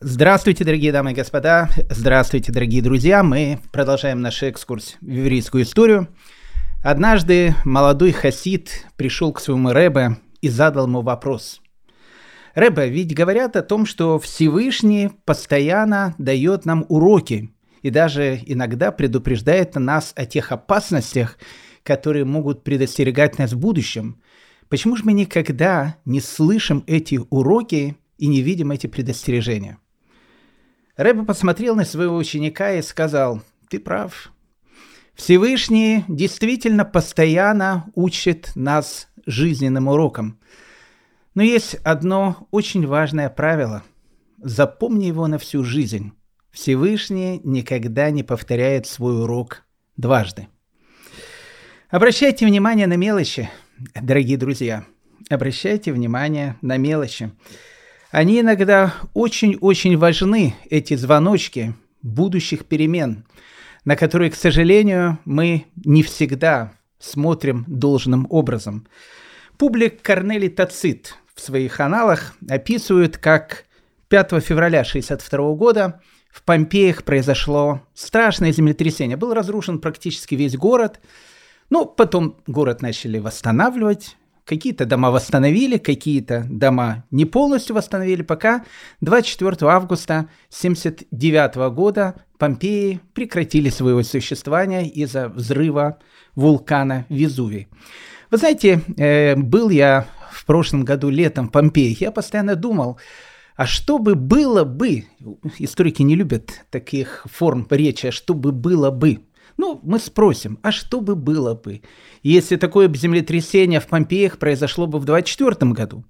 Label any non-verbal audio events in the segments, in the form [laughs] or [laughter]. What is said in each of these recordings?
Здравствуйте, дорогие дамы и господа. Здравствуйте, дорогие друзья. Мы продолжаем наш экскурс в еврейскую историю. Однажды молодой хасид пришел к своему Рэбе и задал ему вопрос. Рэбе, ведь говорят о том, что Всевышний постоянно дает нам уроки и даже иногда предупреждает нас о тех опасностях, которые могут предостерегать нас в будущем. Почему же мы никогда не слышим эти уроки и не видим эти предостережения? Рэбе посмотрел на своего ученика и сказал, ты прав. Всевышний действительно постоянно учит нас жизненным урокам. Но есть одно очень важное правило. Запомни его на всю жизнь. Всевышний никогда не повторяет свой урок дважды. Обращайте внимание на мелочи, дорогие друзья. Обращайте внимание на мелочи. Они иногда очень-очень важны, эти звоночки будущих перемен, на которые, к сожалению, мы не всегда смотрим должным образом. Публик Корнелий Тацит в своих аналах описывает, как 5 февраля 1962 года в Помпеях произошло страшное землетрясение. Был разрушен практически весь город – ну, потом город начали восстанавливать, Какие-то дома восстановили, какие-то дома не полностью восстановили, пока 24 августа 1979 года Помпеи прекратили свое существование из-за взрыва вулкана Везувий. Вы знаете, э, был я в прошлом году летом в Помпеях, я постоянно думал, а что бы было бы, историки не любят таких форм речи, а что бы было бы, ну, мы спросим, а что бы было бы, если такое землетрясение в Помпеях произошло бы в 24 году?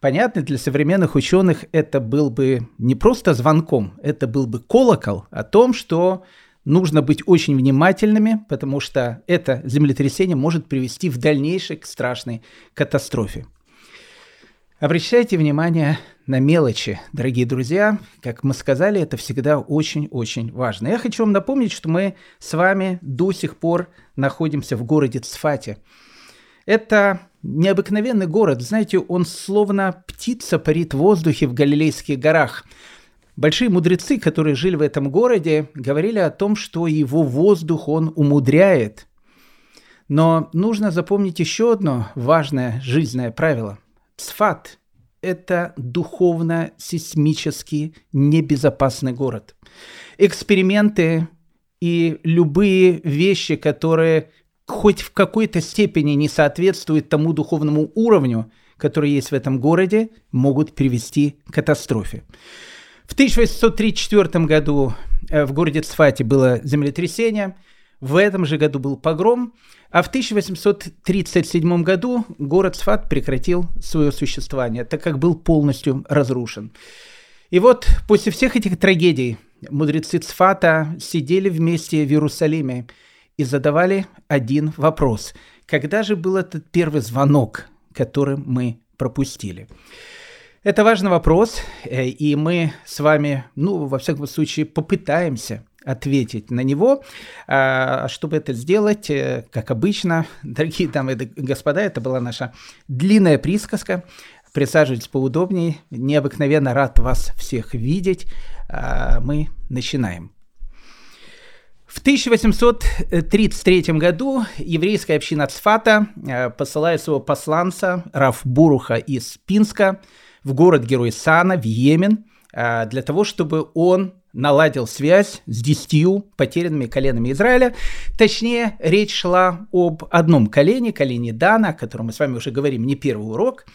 Понятно, для современных ученых это был бы не просто звонком, это был бы колокол о том, что нужно быть очень внимательными, потому что это землетрясение может привести в дальнейшей к страшной катастрофе. Обращайте внимание на мелочи, дорогие друзья. Как мы сказали, это всегда очень-очень важно. Я хочу вам напомнить, что мы с вами до сих пор находимся в городе Цфате. Это необыкновенный город. Знаете, он словно птица парит в воздухе в Галилейских горах. Большие мудрецы, которые жили в этом городе, говорили о том, что его воздух он умудряет. Но нужно запомнить еще одно важное жизненное правило – Цфат – это духовно-сейсмически небезопасный город. Эксперименты и любые вещи, которые хоть в какой-то степени не соответствуют тому духовному уровню, который есть в этом городе, могут привести к катастрофе. В 1834 году э, в городе Цфате было землетрясение – в этом же году был погром, а в 1837 году город Сфат прекратил свое существование, так как был полностью разрушен. И вот после всех этих трагедий мудрецы Цфата сидели вместе в Иерусалиме и задавали один вопрос. Когда же был этот первый звонок, который мы пропустили? Это важный вопрос, э, и мы с вами, ну, во всяком случае, попытаемся ответить на него. А, чтобы это сделать, э, как обычно, [laughs] дорогие дамы и господа, это была наша длинная присказка. Присаживайтесь поудобнее. Необыкновенно рад вас всех видеть. А, мы начинаем. В 1833 году еврейская община Цфата э, посылает своего посланца Раф Буруха из Пинска в город-герой Сана, в Йемен, э, для того, чтобы он наладил связь с десятью потерянными коленами Израиля. Точнее, речь шла об одном колене, колене Дана, о котором мы с вами уже говорим не первый урок.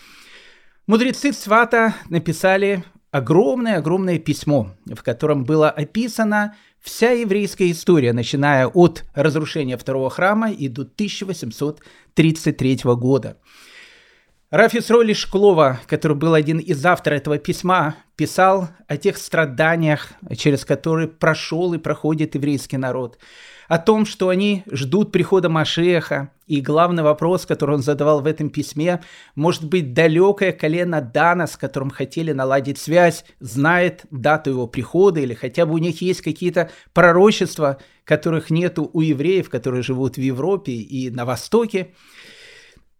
Мудрецы Свата написали огромное-огромное письмо, в котором была описана вся еврейская история, начиная от разрушения второго храма и до 1833 года. Рафис Роли Шклова, который был один из авторов этого письма, писал о тех страданиях, через которые прошел и проходит еврейский народ, о том, что они ждут прихода Машеха, и главный вопрос, который он задавал в этом письме, может быть, далекое колено Дана, с которым хотели наладить связь, знает дату его прихода, или хотя бы у них есть какие-то пророчества, которых нету у евреев, которые живут в Европе и на Востоке.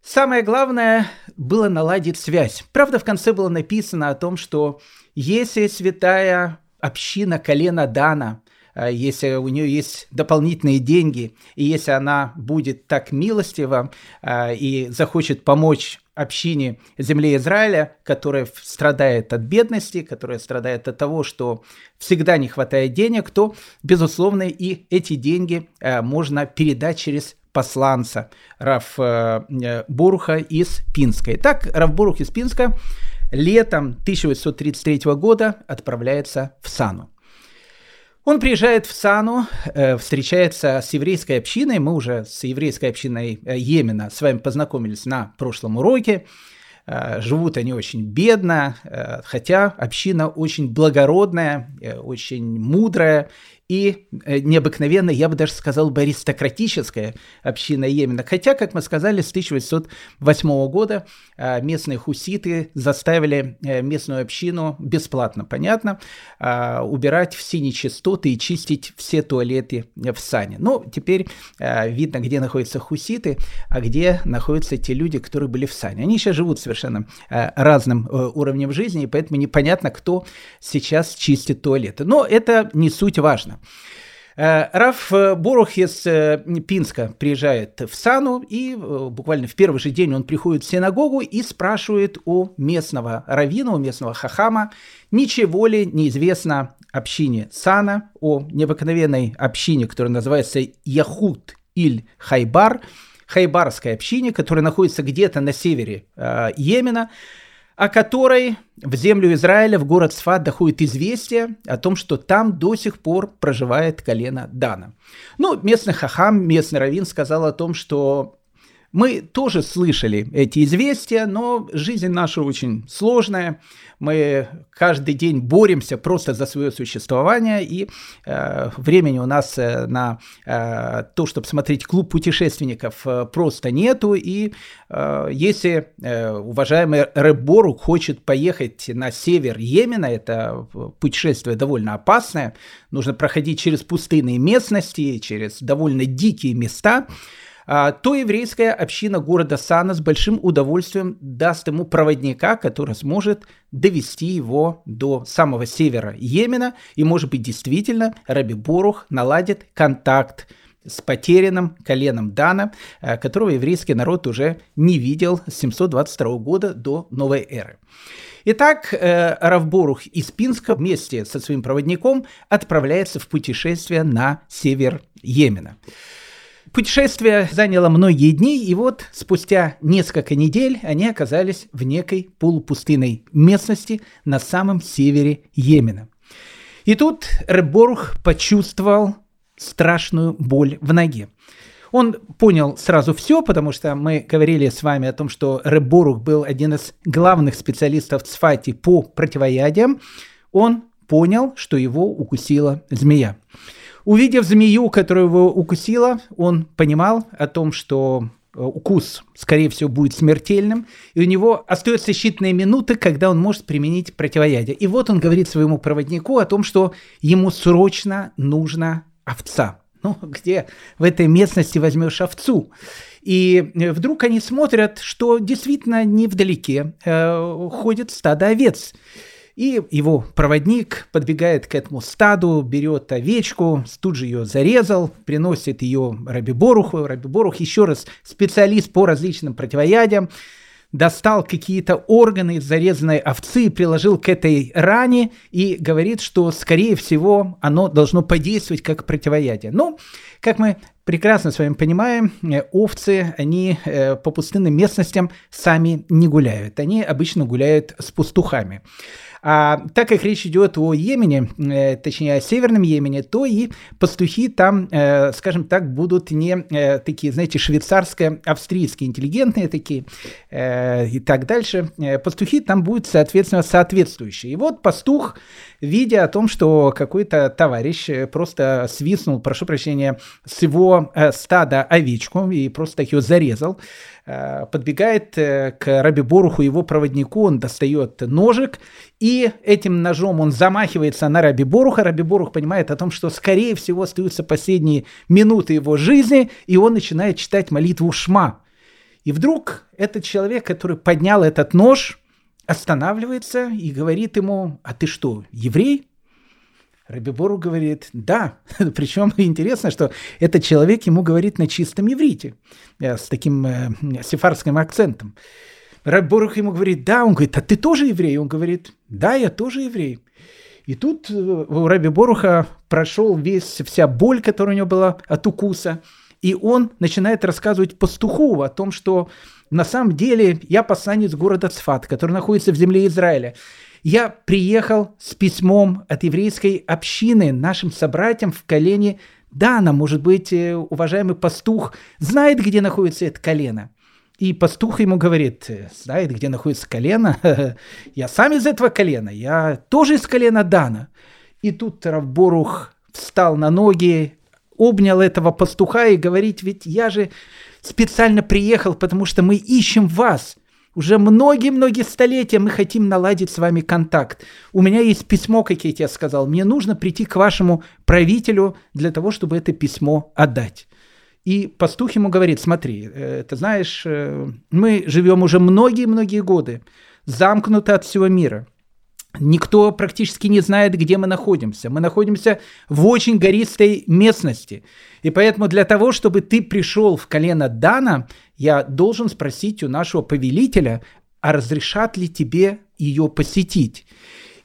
Самое главное было наладить связь. Правда, в конце было написано о том, что если святая община колена Дана, а, если у нее есть дополнительные деньги, и если она будет так милостива а, и захочет помочь общине земли Израиля, которая страдает от бедности, которая страдает от того, что всегда не хватает денег, то, безусловно, и эти деньги а, можно передать через посланца Раф э, э, из Пинска. Итак, Раф Бурух из Пинска летом 1833 года отправляется в Сану. Он приезжает в Сану, э, встречается с еврейской общиной. Мы уже с еврейской общиной Йемена с вами познакомились на прошлом уроке. Живут они очень бедно, хотя община очень благородная, очень мудрая и э, необыкновенно, я бы даже сказал бы, аристократическая община Йемена. Хотя, как мы сказали, с 1808 года э, местные хуситы заставили э, местную общину бесплатно, понятно, убирать все нечистоты и чистить все туалеты в сане. Но теперь видно, где находятся хуситы, а где находятся те люди, которые были в сане. Они сейчас живут совершенно разным уровнем жизни, и поэтому непонятно, кто сейчас чистит туалеты. Но это не суть важно. Э, Раф э, из э, Пинска приезжает в Сану, и буквально в первый же день он приходит в синагогу и спрашивает у местного равина, у местного хахама, ничего ли неизвестно общине Сана, о необыкновенной общине, которая называется Яхут иль Хайбар, хайбарской общине, которая находится где-то на севере э, Йемена, о которой в землю Израиля, в город Сфат, доходит известие о том, что там до сих пор проживает колено Дана. Ну, местный хахам, местный раввин сказал о том, что мы тоже слышали эти известия, но жизнь наша очень сложная. Мы каждый день боремся просто за свое существование, и э, времени у нас э, на э, то, чтобы смотреть клуб путешественников, э, просто нету. И э, если э, уважаемый Ребору хочет поехать на север Йемена, это путешествие довольно опасное, нужно проходить через пустынные местности, через довольно дикие места, то еврейская община города Сана с большим удовольствием даст ему проводника, который сможет довести его до самого севера Йемена, и, может быть, действительно Раби Борух наладит контакт с потерянным коленом Дана, а, которого еврейский народ уже не видел с 722 года до новой эры. Итак, э, Равборух из Пинска вместе со своим проводником отправляется в путешествие на север Йемена. Путешествие заняло многие дни, и вот спустя несколько недель они оказались в некой полупустынной местности на самом севере Йемена. И тут Реборух почувствовал страшную боль в ноге. Он понял сразу все, потому что мы говорили с вами о том, что Реборух был один из главных специалистов Цфати по противоядиям. Он понял, что его укусила змея. Увидев змею, которая его укусила, он понимал о том, что э, укус, скорее всего, будет смертельным, и у него остаются считанные минуты, когда он может применить противоядие. И вот он говорит своему проводнику о том, что ему срочно нужна овца. Ну, [laughs] где в этой местности возьмешь овцу? И э, вдруг они смотрят, что действительно невдалеке э, ходит стадо овец. И его проводник подбегает к этому стаду, берет овечку, тут же ее зарезал, приносит ее Раби Боруху. Раби Борух еще раз специалист по различным противоядиям, достал какие-то органы из зарезанной овцы, приложил к этой ране и говорит, что, скорее всего, оно должно подействовать как противоядие. Но, как мы прекрасно с вами понимаем, э, овцы, они э, по пустынным местностям сами не гуляют. Они обычно гуляют с пастухами. А так как речь идет о Йемене, э, точнее о Северном Йемене, то и пастухи там, скажем так, будут не такие, знаете, швейцарско-австрийские, интеллигентные такие и так дальше. Пастухи там будут, соответственно, соответствующие. И вот пастух, видя о том, что какой-то товарищ просто свистнул, прошу прощения, с его э, стада овечку и просто ее зарезал, Э, подбегает э, к Раби Боруху, его проводнику, он достает ножик, и этим ножом он замахивается на Раби Боруха. Раби Борух понимает о том, что, скорее всего, остаются последние минуты его жизни, и он начинает читать молитву Шма. И вдруг этот человек, который поднял этот нож, останавливается и говорит ему, а ты что, еврей? Рабибору говорит, да. [laughs] Причем интересно, что этот человек ему говорит на чистом иврите, э, с таким э, сефарским акцентом. Рабиборух ему говорит, да. Он говорит, а ты тоже еврей? Он говорит, да, я тоже еврей. И тут э, у Раби Боруха прошел весь, вся боль, которая у него была от укуса, и он начинает рассказывать пастуху о том, что на самом деле я посланец города Цфат, который находится в земле Израиля. Я приехал с письмом от еврейской общины нашим собратьям в колене Дана. Может быть, э, уважаемый пастух знает, где находится это колено. И пастух ему говорит, знает, где находится колено. [laughs] Я сам из этого колена, я тоже из колена Дана. И тут Равборух встал на ноги, обнял этого пастуха и говорит, ведь я же специально приехал, потому что мы ищем вас. Уже многие-многие столетия мы хотим наладить с вами контакт. У меня есть письмо, как я тебе сказал. Мне нужно прийти к вашему правителю для того, чтобы это письмо отдать. И пастух ему говорит, смотри, э, ты знаешь, э, мы живем уже многие-многие годы, замкнуты от всего мира. Никто практически не знает, где мы находимся. Мы находимся в очень гористой местности. И поэтому для того, чтобы ты пришел в колено Дана, я должен спросить у нашего повелителя, а разрешат ли тебе ее посетить.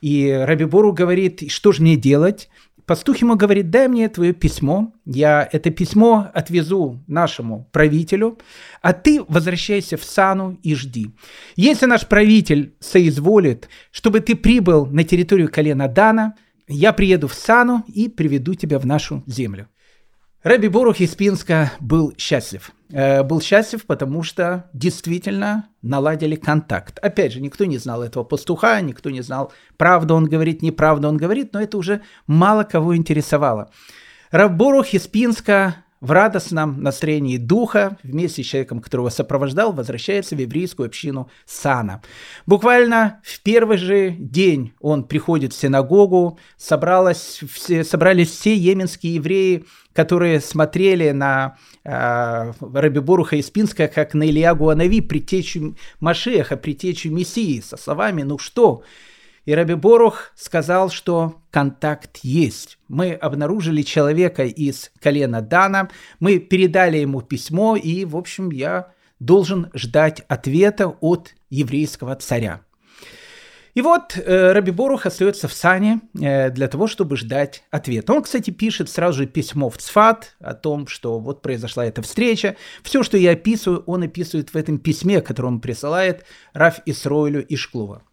И Рабибору говорит, что же мне делать? Пастух ему говорит, дай мне твое письмо, я это письмо отвезу нашему правителю, а ты возвращайся в Сану и жди. Если наш правитель соизволит, чтобы ты прибыл на территорию колена Дана, я приеду в Сану и приведу тебя в нашу землю. Раби Борух из Пинска был счастлив. Э, был счастлив, потому что действительно наладили контакт. Опять же, никто не знал этого пастуха, никто не знал, правда он говорит, неправда он говорит, но это уже мало кого интересовало. Раб Борух из Пинска в радостном настроении духа вместе с человеком, которого сопровождал, возвращается в еврейскую общину Сана. Буквально в первый же день он приходит в синагогу, собралось, все, собрались все йеменские евреи, которые смотрели на э, Раби Боруха из Пинска как на Ильягу Анави, предтечу Машеха, предтечу Мессии, со словами «Ну что?». И Раби Борух сказал, что контакт есть. Мы обнаружили человека из колена Дана, мы передали ему письмо, и, в общем, я должен ждать ответа от еврейского царя. И вот э, Раби Борух остается в Сане э, для того, чтобы ждать ответа. Он, кстати, пишет сразу же письмо в Цфат о том, что вот произошла эта встреча. Все, что я описываю, он описывает в этом письме, которое он присылает Раф Исроилю Ишклува.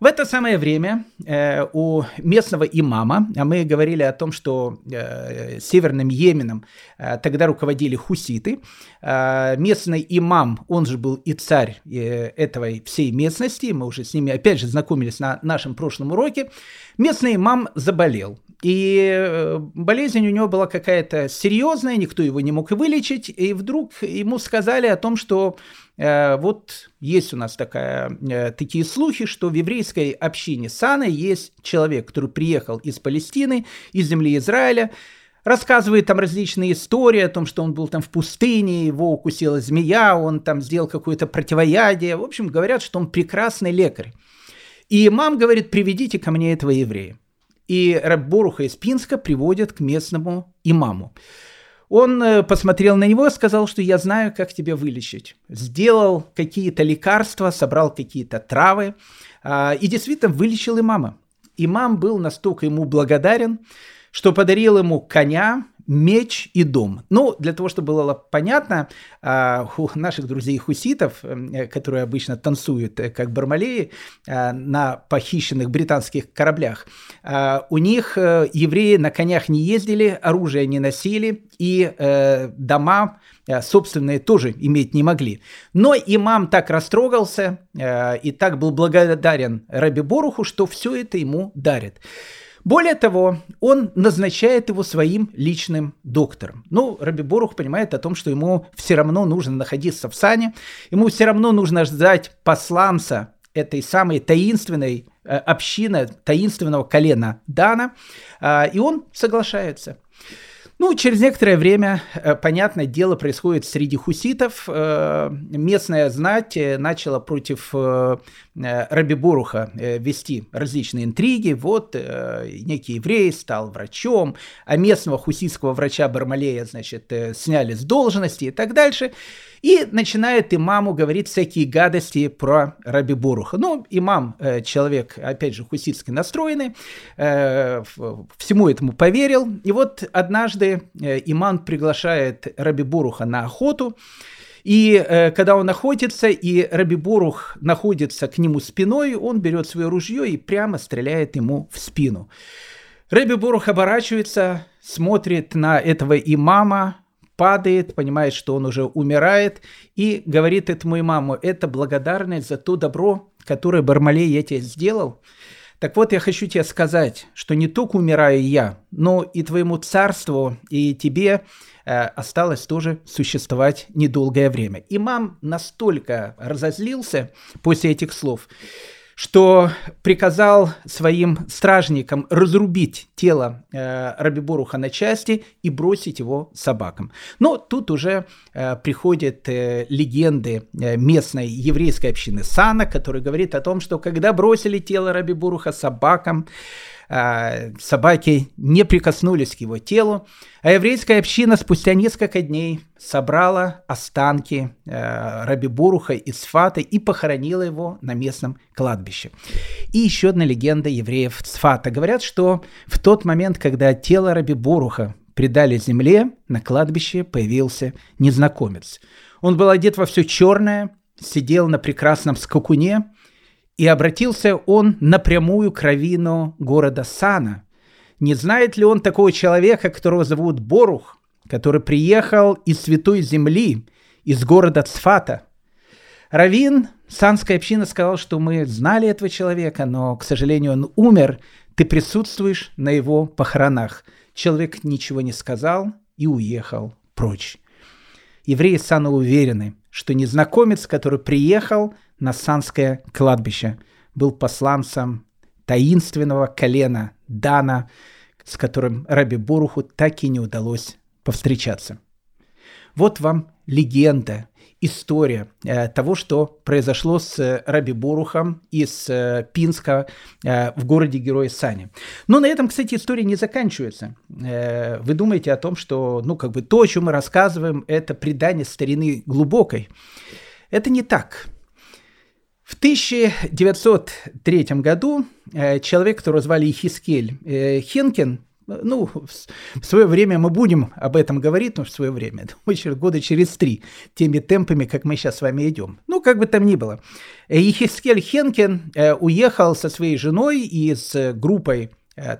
В это самое время э, у местного имама, а мы говорили о том, что э, северным Йеменом э, тогда руководили хуситы, э, местный имам, он же был и царь э, этой всей местности, мы уже с ними опять же знакомились на нашем прошлом уроке, местный имам заболел. И э, болезнь у него была какая-то серьезная, никто его не мог вылечить, и вдруг ему сказали о том, что вот есть у нас такая, э, такие слухи, что в еврейской общине Сана есть человек, который приехал из Палестины, из земли Израиля, рассказывает там различные истории о том, что он был там в пустыне, его укусила змея, он там сделал какое-то противоядие. В общем, говорят, что он прекрасный лекарь. И имам говорит, приведите ко мне этого еврея. И Рабборуха из Пинска приводят к местному имаму. Он э, посмотрел на него и сказал, что я знаю, как тебя вылечить. Сделал какие-то лекарства, собрал какие-то травы а, и действительно вылечил имама. Имам был настолько ему благодарен, что подарил ему коня, меч и дом. Ну, для того, чтобы было понятно, а, у наших друзей хуситов, э, которые обычно танцуют э, как бармалеи а, на похищенных британских кораблях, а, у них э, евреи на конях не ездили, оружие не носили, и дома собственные тоже иметь не могли. Но имам так растрогался и так был благодарен Раби Боруху, что все это ему дарит. Более того, он назначает его своим личным доктором. Ну, Раби Борух понимает о том, что ему все равно нужно находиться в сане, ему все равно нужно ждать посланца этой самой таинственной э, общины, таинственного колена Дана, э, и он соглашается. Ну, через некоторое время, э, понятное дело, происходит среди хуситов. Э, местная знать э, начала против Раби Боруха вести различные интриги. Вот некий еврей стал врачом, а местного хуситского врача Бармалея, значит, сняли с должности и так дальше. И начинает имаму говорить всякие гадости про Раби Боруха. Ну, имам, человек, опять же, хуситски настроенный, всему этому поверил. И вот однажды э, иман приглашает Раби Буруха на охоту, и э, когда он охотится, и Раби Бурух находится к нему спиной, он берет свое ружье и прямо стреляет ему в спину. Раби Бурух оборачивается, смотрит на этого имама, падает, понимает, что он уже умирает, и говорит этому имаму, это благодарность за то добро, которое Бармалей я тебе сделал. Так вот, я хочу тебе сказать, что не только умираю я, но и твоему царству, и тебе э, осталось тоже существовать недолгое время. Имам настолько разозлился после этих слов, что приказал своим стражникам разрубить тело э, Раби Боруха на части и бросить его собакам. Но тут уже э, приходят э, легенды э, местной еврейской общины Сана, который говорит о том, что когда бросили тело Раби Боруха собакам, а, собаки не прикоснулись к его телу, а еврейская община спустя несколько дней собрала останки э, Раби Буруха из Сфата и похоронила его на местном кладбище. И еще одна легенда евреев Сфата. Говорят, что в тот момент, когда тело Раби Буруха предали земле, на кладбище появился незнакомец. Он был одет во все черное, сидел на прекрасном скакуне, и обратился он напрямую к раввину города Сана. Не знает ли он такого человека, которого зовут Борух, который приехал из Святой Земли, из города Цфата? Равин, санская община, сказал, что мы знали этого человека, но, к сожалению, он умер. Ты присутствуешь на его похоронах. Человек ничего не сказал и уехал прочь. Евреи Сана уверены, что незнакомец, который приехал на Санское кладбище, был посланцем таинственного колена Дана, с которым Раби Буруху так и не удалось повстречаться. Вот вам легенда, история э, того, что произошло с э, Раби Бурухом из э, Пинска э, в городе Героя Сани. Но на этом, кстати, история не заканчивается. Э, вы думаете о том, что, ну, как бы то, о чем мы рассказываем, это предание старины глубокой. Это не так. В 1903 году э, человек, которого звали Хискель э, Хенкин, ну, в свое время мы будем об этом говорить, но в свое время, [laughs] думаю, года через три, теми темпами, как мы сейчас с вами идем. Ну, как бы там ни было. Ехискель Хенкин э, уехал со своей женой и с группой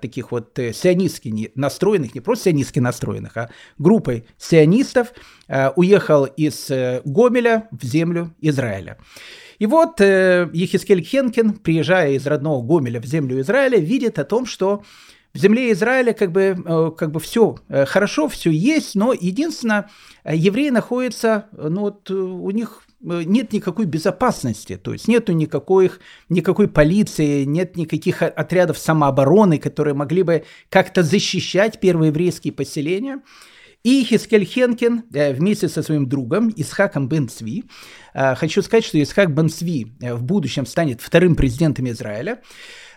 таких вот сионистски настроенных, не просто сионистски настроенных, а группой сионистов, уехал из Гомеля в землю Израиля. И вот э, Ехискель Хенкин, приезжая из родного Гомеля в землю Израиля, видит о том, что в земле Израиля как бы, э, как бы все э, хорошо, все есть, но единственное, э, евреи находятся, ну вот у них нет никакой безопасности, то есть нету никаких, никакой полиции, нет никаких отрядов самообороны, которые могли бы как-то защищать первые еврейские поселения. И Хискель Хенкин вместе со своим другом Исхаком Бен Цви Э, хочу сказать, что Исхак Бансви э, в будущем станет вторым президентом Израиля,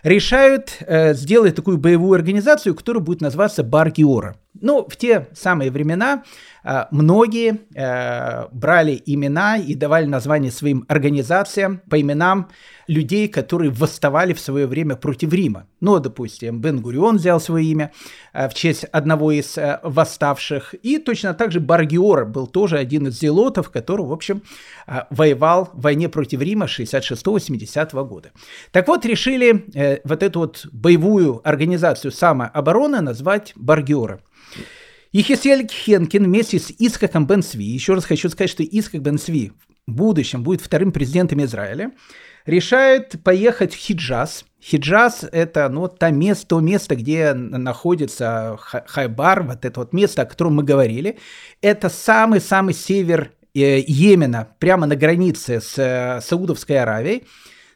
решают э, сделать такую боевую организацию, которая будет называться Бар-Геора. Ну, в те самые времена э, многие э, брали имена и давали название своим организациям по именам людей, которые восставали в свое время против Рима. Ну, допустим, Бен-Гурион взял свое имя э, в честь одного из э, восставших. И точно так же Баргиор был тоже один из зелотов, который, в общем, э, воевал в войне против Рима 66-70 года. Так вот, решили э, вот эту вот боевую организацию самообороны назвать Баргиора. Ехесиэль Хенкин вместе с Искаком Бен Сви, еще раз хочу сказать, что Искак Бен Сви в будущем будет вторым президентом Израиля, решают поехать в Хиджаз. Хиджаз – это ну, то место, то место, где находится Хайбар, вот это вот место, о котором мы говорили. Это самый-самый север э, Йемена, прямо на границе с э, Саудовской Аравией.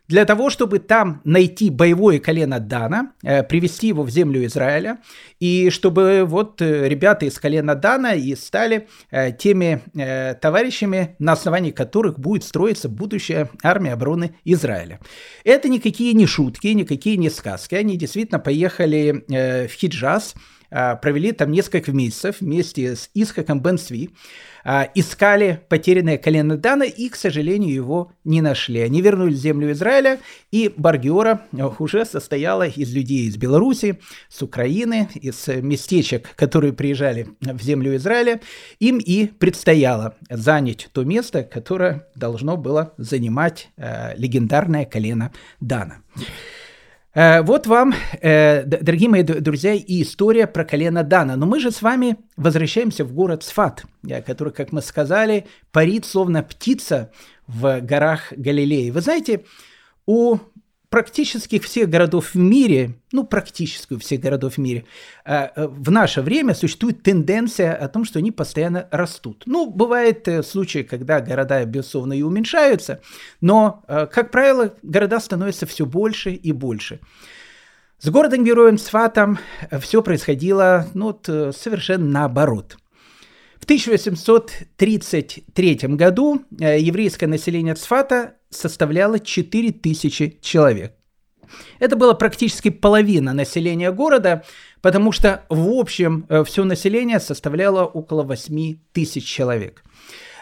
Для того, чтобы там найти боевое колено Дана, э, привести его в землю Израиля, и чтобы вот э, ребята из колена Дана и стали э, теми товарищами, на основании которых будет строиться будущая армия обороны Израиля. Это никакие не шутки, никакие не сказки. Они действительно поехали в Хиджаз, провели там несколько месяцев вместе с Исхаком Бен Сви, а, искали потерянное колено Дана и, к сожалению, его не нашли. Они вернулись в землю Израиля, и Баргиора уже состояла из людей из Беларуси, с Украины, из местечек, которые приезжали в землю Израиля. Им и предстояло занять то место, которое должно было занимать легендарное колено Дана. Вот вам, э, дорогие мои друзья, и история про колено Дана. Но мы же с вами возвращаемся в город Сфат, э, который, как мы сказали, парит словно птица в горах Галилеи. Вы знаете, у практически всех городов в мире, ну, практически у всех городов в мире, э, э, в наше время существует тенденция о том, что они постоянно растут. Ну, бывают э, случаи, когда города, безусловно, и уменьшаются, но, как правило, города становятся все больше и больше. С городом-героем Сватом все происходило ну, совершенно наоборот – в 1833 году еврейское население Цфата составляло 4000 человек. Это было практически половина населения города, потому что в общем э, все население составляло около 8 тысяч человек.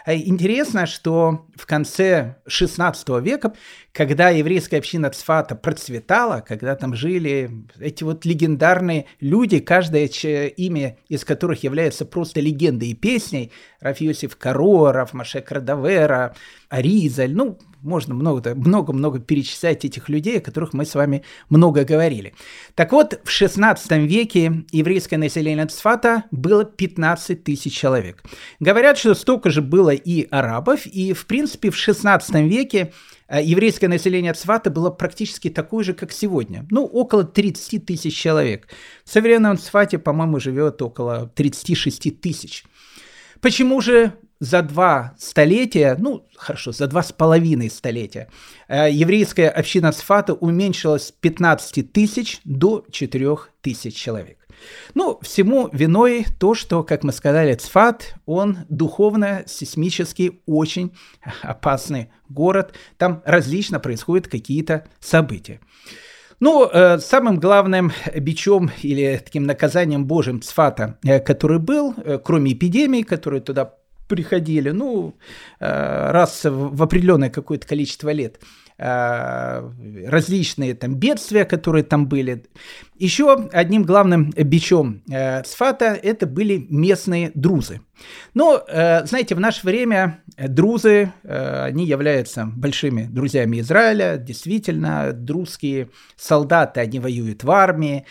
А интересно, что в конце 16 века, когда еврейская община Цфата процветала, когда там жили эти вот легендарные люди, каждое имя из которых является просто легендой и песней, Раф Йосиф Каро, Раф Маше Крадавера, Аризаль, ну, можно много-много перечислять этих людей, о которых мы с вами много говорили. Так вот, в 16 веке еврейское население Цфата было 15 тысяч человек. Говорят, что столько же было и арабов, и, в принципе, в 16 веке э, еврейское население Цфата было практически такое же, как сегодня. Ну, около 30 тысяч человек. В современном Цфате, по-моему, живет около 36 тысяч. Почему же за два столетия, ну, хорошо, за два с половиной столетия, э, еврейская община Сфата уменьшилась с 15 тысяч до 4 тысяч человек. Ну, всему виной то, что, как мы сказали, Цфат, он духовно-сейсмически очень опасный город. Там различно происходят какие-то события. Ну, э, самым главным бичом или таким наказанием Божьим Цфата, э, который был, э, кроме эпидемии, которая туда приходили, ну, э, раз в определенное какое-то количество лет, э, различные там бедствия, которые там были. Еще одним главным бичом э, Сфата это были местные друзы. Но, знаете, в наше время друзы, они являются большими друзьями Израиля, действительно, друзские солдаты, они воюют в армии,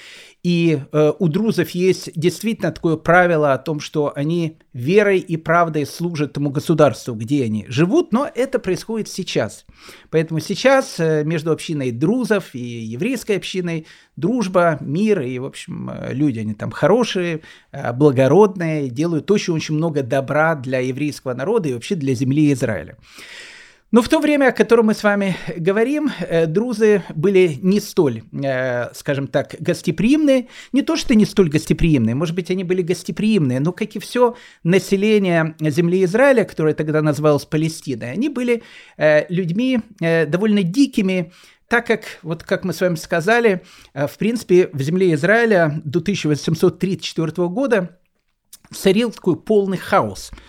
и э, у друзов есть действительно такое правило о том, что они верой и правдой служат тому государству, где они живут, но это происходит сейчас. Поэтому сейчас э, между общиной друзов и еврейской общиной дружба, мир, и, в общем, э, люди, они там хорошие, э, благородные, делают очень-очень много добра для еврейского народа и вообще для земли Израиля. Но в то время, о котором мы с вами говорим, э, друзы были не столь, э, скажем так, гостеприимные. Не то, что не столь гостеприимные, может быть, они были гостеприимные, но, как и все население земли Израиля, которое тогда называлось Палестиной, они были э, людьми довольно дикими, так как, вот как мы с вами сказали, в принципе, в земле Израиля до 1834 года царил такой полный хаос –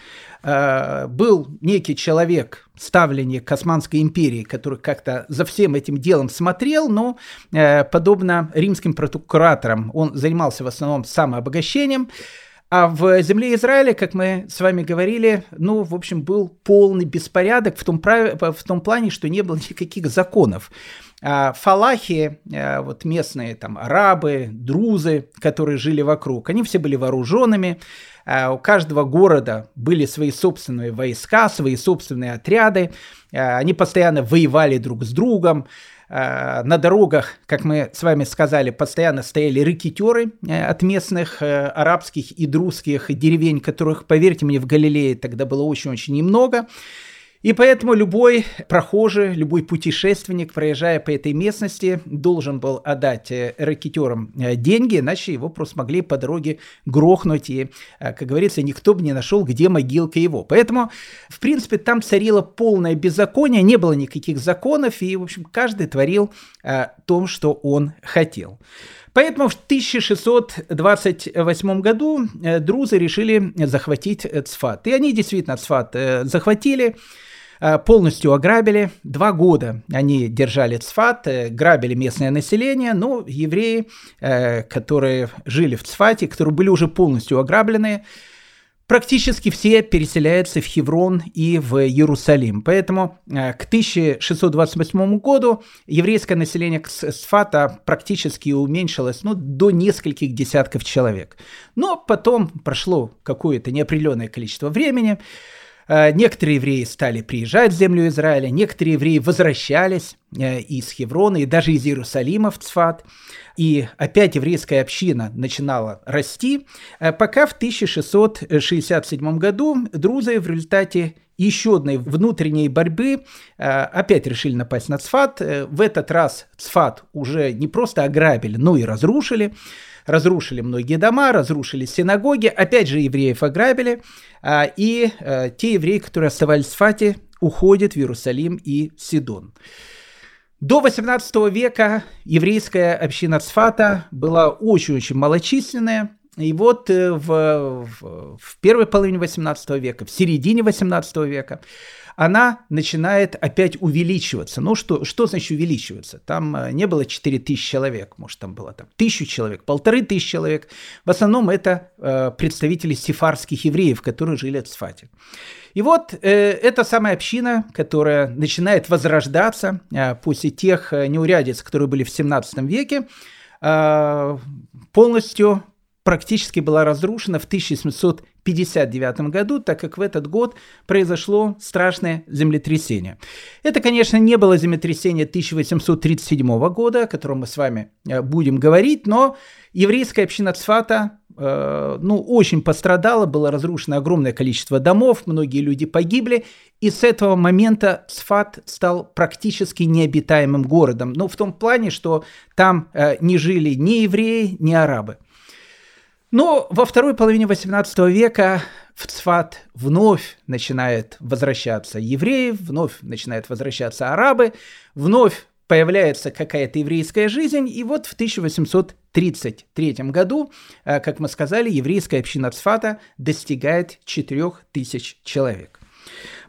Э, был некий человек, ставленник Османской империи, который как-то за всем этим делом смотрел, но э, подобно римским прокураторам он занимался в основном самообогащением, а в земле Израиля, как мы с вами говорили, ну, в общем, был полный беспорядок в том, в том плане, что не было никаких законов. А фалахи, э, вот местные там арабы, друзы, которые жили вокруг, они все были вооруженными, Э, у каждого города были свои собственные войска, свои собственные отряды. Э, они постоянно воевали друг с другом. Э, на дорогах, как мы с вами сказали, постоянно стояли рекетеры от местных арабских и друзских деревень, которых, поверьте мне, в Галилее тогда было очень-очень немного. И поэтому любой прохожий, любой путешественник, проезжая по этой местности, должен был отдать э, рэкетерам э, деньги, иначе его просто могли по дороге грохнуть, и, э, как говорится, никто бы не нашел, где могилка его. Поэтому, в принципе, там царило полное беззаконие, не было никаких законов, и, в общем, каждый творил то, что он хотел. Поэтому в 1628 году друзы решили захватить Цфат. И они действительно Цфат захватили. Э, полностью ограбили. Два года они держали Цфат, э, грабили местное население, но евреи, э, которые жили в Цфате, которые были уже полностью ограблены, практически все переселяются в Хеврон и в Иерусалим. Поэтому к 1628 году еврейское население Сфата практически уменьшилось ну, до нескольких десятков человек. Но потом прошло какое-то неопределенное количество времени, некоторые евреи стали приезжать в землю Израиля, некоторые евреи возвращались э, из Хеврона и даже из Иерусалима в Цфат. И опять еврейская община начинала расти, э, пока в 1667 году друзы в результате еще одной внутренней борьбы опять решили напасть на Цфат. В этот раз Цфат уже не просто ограбили, но и разрушили разрушили многие дома, разрушили синагоги, опять же евреев ограбили, а, и а, те евреи, которые оставались в Фате, уходят в Иерусалим и Сидон. До 18 века еврейская община Цфата была очень-очень малочисленная, и вот э, в, в, в первой половине 18 века, в середине 18 века она начинает опять увеличиваться. Ну, что, что значит увеличиваться? Там э, не было 4 тысячи человек, может, там было там тысячу человек, полторы тысячи человек. В основном это э, представители сефарских евреев, которые жили в Цфате. И вот э, эта самая община, которая начинает возрождаться э, после тех э, неурядиц, которые были в 17 веке, э, полностью практически была разрушена в 1759 году, так как в этот год произошло страшное землетрясение. Это, конечно, не было землетрясение 1837 года, о котором мы с вами э, будем говорить, но еврейская община Цфата э, ну, очень пострадала, было разрушено огромное количество домов, многие люди погибли, и с этого момента Цфат стал практически необитаемым городом. Ну, в том плане, что там э, не жили ни евреи, ни арабы. Но во второй половине XVIII века в Цфат вновь начинает возвращаться евреи, вновь начинают возвращаться арабы, вновь появляется какая-то еврейская жизнь, и вот в 1833 году, э, как мы сказали, еврейская община Цфата достигает 4000 человек.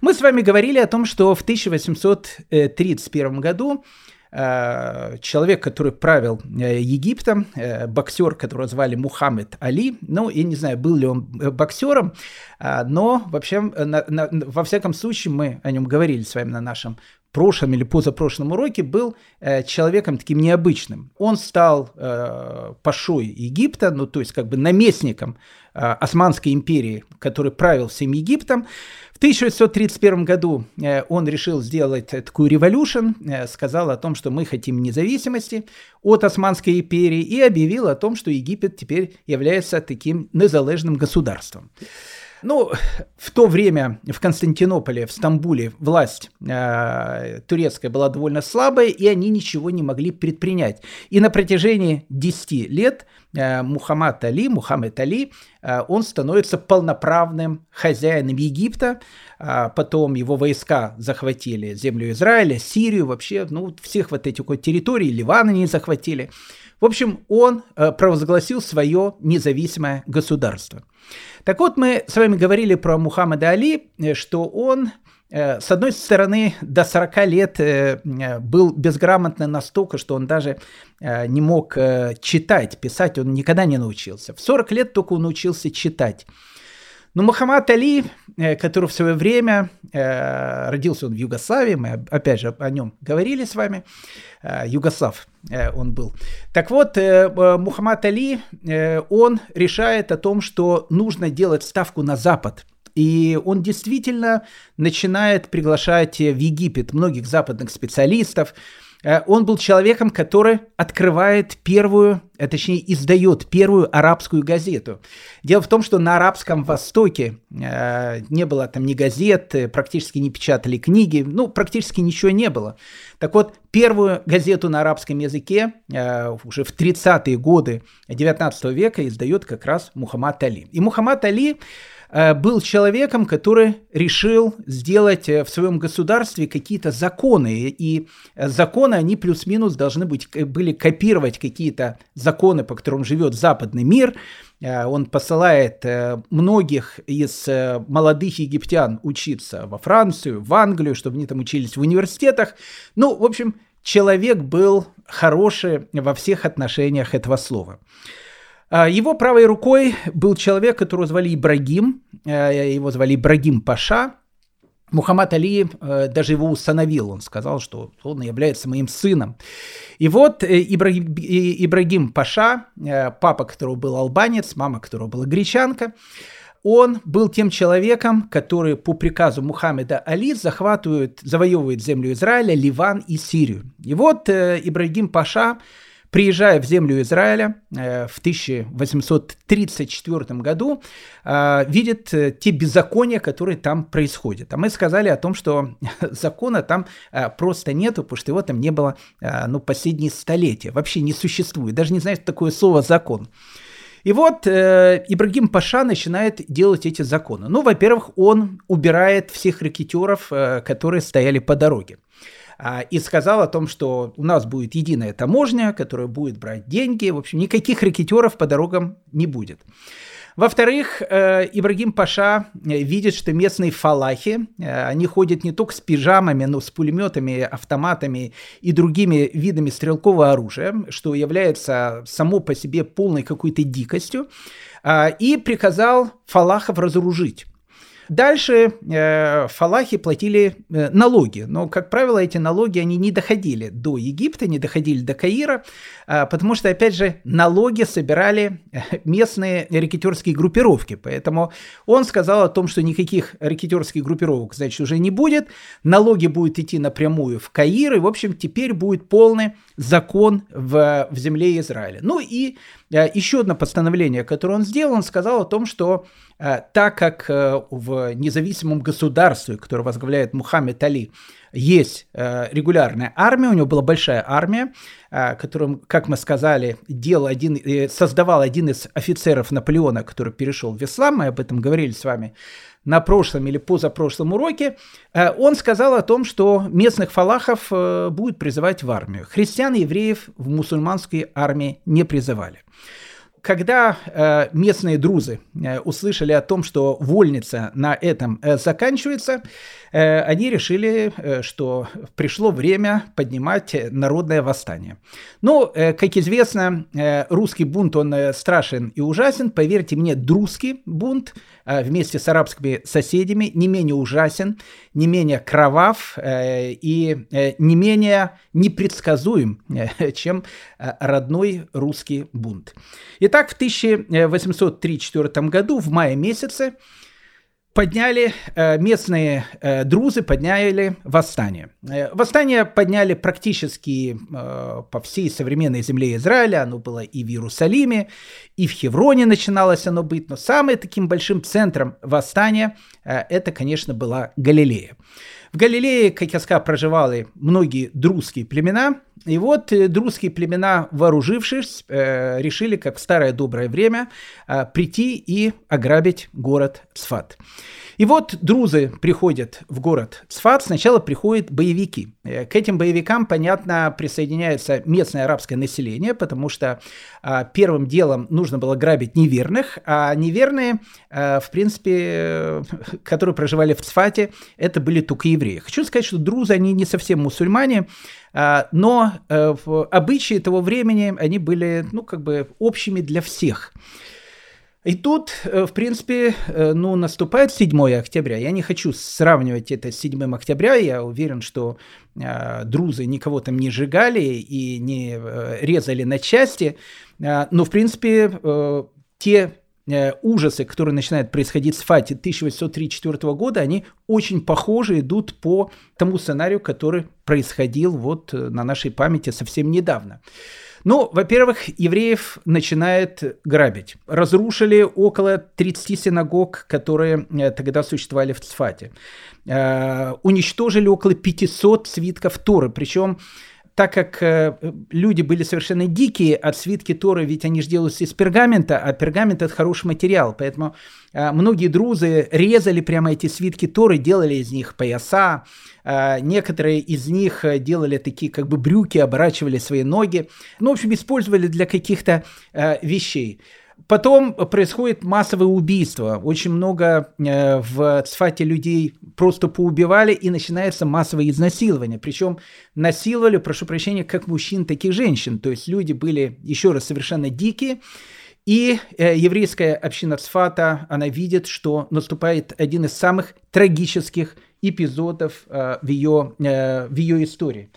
Мы с вами говорили о том, что в 1831 году человек, который правил э, Египтом, э, боксер, которого звали Мухаммед Али. Ну, я не знаю, был ли он боксером, но вообще, на, на, во всяком случае, мы о нем говорили с вами на нашем прошлом или позапрошлом уроке, был э, человеком таким необычным. Он стал э, пашой Египта, ну то есть как бы наместником э, Османской империи, который правил всем Египтом. В 1631 году э, он решил сделать такую революцию, э, сказал о том, что мы хотим независимости от Османской империи и объявил о том, что Египет теперь является таким незалежным государством. Ну, в то время в Константинополе, в Стамбуле власть э, турецкая была довольно слабая, и они ничего не могли предпринять. И на протяжении 10 лет э, Мухаммад Али, Мухаммед Али, э, он становится полноправным хозяином Египта. Э, потом его войска захватили землю Израиля, Сирию, вообще, ну, всех вот этих вот территорий, Ливан они захватили. В общем, он э, провозгласил свое независимое государство. Так вот, мы с вами говорили про Мухаммада Али, э, что он э, с одной стороны, до 40 лет был безграмотный настолько, что он даже не мог читать, писать, он никогда не научился. В 40 лет только он научился читать. Но Мухаммад Али, который в свое время родился он в Югославии, мы опять же о нем говорили с вами, Югослав он был. Так вот, Мухаммад Али, он решает о том, что нужно делать ставку на Запад. И он действительно начинает приглашать в Египет многих западных специалистов, э, он был человеком, который открывает первую, а точнее издает первую арабскую газету. Дело в том, что на Арабском Востоке э, не было там ни газет, практически не печатали книги, ну, практически ничего не было. Так вот, первую газету на арабском языке э, уже в 30-е годы 19 века издает как раз Мухаммад Али. И Мухаммад Али Э, был человеком, который решил сделать э, в своем государстве какие-то законы. И э, законы, они плюс-минус должны быть, были копировать какие-то законы, по которым живет западный мир. Он посылает многих из молодых египтян учиться во Францию, в Англию, чтобы они там учились в университетах. Ну, в общем, человек был хороший во всех отношениях этого слова. Его правой рукой был человек, которого звали Ибрагим, э, его звали Ибрагим Паша. Мухаммад Али э, даже его установил, он сказал, что он является моим сыном. И вот э, Ибрагим, Ибрагим Паша, папа которого был албанец, мама которого была гречанка, он был тем человеком, который по приказу Мухаммеда Али захватывает, завоевывает землю Израиля, Ливан и Сирию. И вот Ибрагим Паша Приезжая в землю Израиля э, в 1834 году, э, видит э, те беззакония, которые там происходят. А мы сказали о том, что [laughs] закона там просто нету, потому что его там не было ну, последние столетия. Вообще не существует. Даже не знаю, что такое слово «закон». И вот э, Ибрагим Паша начинает делать эти законы. Ну, во-первых, он убирает всех ракетеров, э, которые стояли по дороге. А, и сказал о том, что у нас будет единая таможня, которая будет брать деньги. В общем, никаких рекетеров по дорогам не будет. Во-вторых, э, Ибрагим Паша э, видит, что местные фалахи, э, они ходят не только с пижамами, но с пулеметами, автоматами и другими видами стрелкового оружия, что является само по себе полной какой-то дикостью, и приказал фалахов разоружить. Дальше э, фалахи платили э, налоги, но, как правило, эти налоги, они не доходили до Египта, не доходили до Каира, э, потому что, опять же, налоги собирали э, местные рекетерские группировки, поэтому он сказал о том, что никаких рекетерских группировок, значит, уже не будет, налоги будут идти напрямую в Каир, и, в общем, теперь будет полный закон в, в земле Израиля. Ну и э, еще одно постановление, которое он сделал, он сказал о том, что Э, так как э, в независимом государстве, которое возглавляет Мухаммед Али, есть регулярная армия, у него была большая армия, которым, как мы сказали, делал один, создавал один из офицеров Наполеона, который перешел в ислам, мы об этом говорили с вами на прошлом или позапрошлом уроке, он сказал о том, что местных фалахов будет призывать в армию. Христиан и евреев в мусульманской армии не призывали. Когда э, местные друзы э, услышали о том, что вольница на этом э, заканчивается, э, они решили, э, что пришло время поднимать народное восстание. Ну, э, как известно, э, русский бунт, он э, страшен и ужасен. Поверьте мне, друзский бунт э, вместе с арабскими соседями не менее ужасен, не менее кровав э, и э, не менее непредсказуем, э, чем э, родной русский бунт. Итак, в 1834 году, в мае месяце, подняли э, местные э, друзы, подняли восстание. Э, восстание подняли практически по всей современной земле Израиля. Оно было и в Иерусалиме, и в Хевроне начиналось оно быть. Но самым таким большим центром восстания это, конечно, была Галилея. В Галилее, как я сказал, проживали многие друзские племена. И вот э, друзские племена, вооружившись, э, решили, как в старое доброе время, э, прийти и ограбить город Цфат. И вот друзы приходят в город Цфат, сначала приходят боевики. Э, к этим боевикам, понятно, присоединяется местное арабское население, потому что а, первым делом нужно было грабить неверных, а неверные, а, в принципе, э, [laughs] которые проживали в Цфате, это были только евреи. Хочу сказать, что друзы, они не совсем мусульмане, а, но а, обычаи того времени, они были, ну, как бы общими для всех. И тут, э, в принципе, э, ну, наступает 7 октября. Я не хочу сравнивать это с 7 октября. Я уверен, что э, друзы никого там не сжигали и не резали на части. Но, в принципе, те ужасы, которые начинают происходить в Сфате 1834 года, они очень похожи идут по тому сценарию, который происходил вот на нашей памяти совсем недавно. Ну, во-первых, евреев начинает грабить. Разрушили около 30 синагог, которые э, тогда существовали в Цфате. Э, уничтожили около 500 свитков Торы, причем так как э, люди были совершенно дикие от свитки Торы, ведь они же делаются из пергамента, а пергамент это хороший материал, поэтому э, многие друзы резали прямо эти свитки Торы, делали из них пояса, э, некоторые из них делали такие как бы брюки, оборачивали свои ноги, ну, в общем, использовали для каких-то вещей. Потом происходит массовое убийство. Очень много э, в Цфате людей просто поубивали, и начинается массовое изнасилование. Причем насиловали, прошу прощения, как мужчин, так и женщин. То есть люди были, еще раз, совершенно дикие. И э, еврейская община Цфата, она видит, что наступает один из самых трагических эпизодов э, в, ее, э, в ее истории.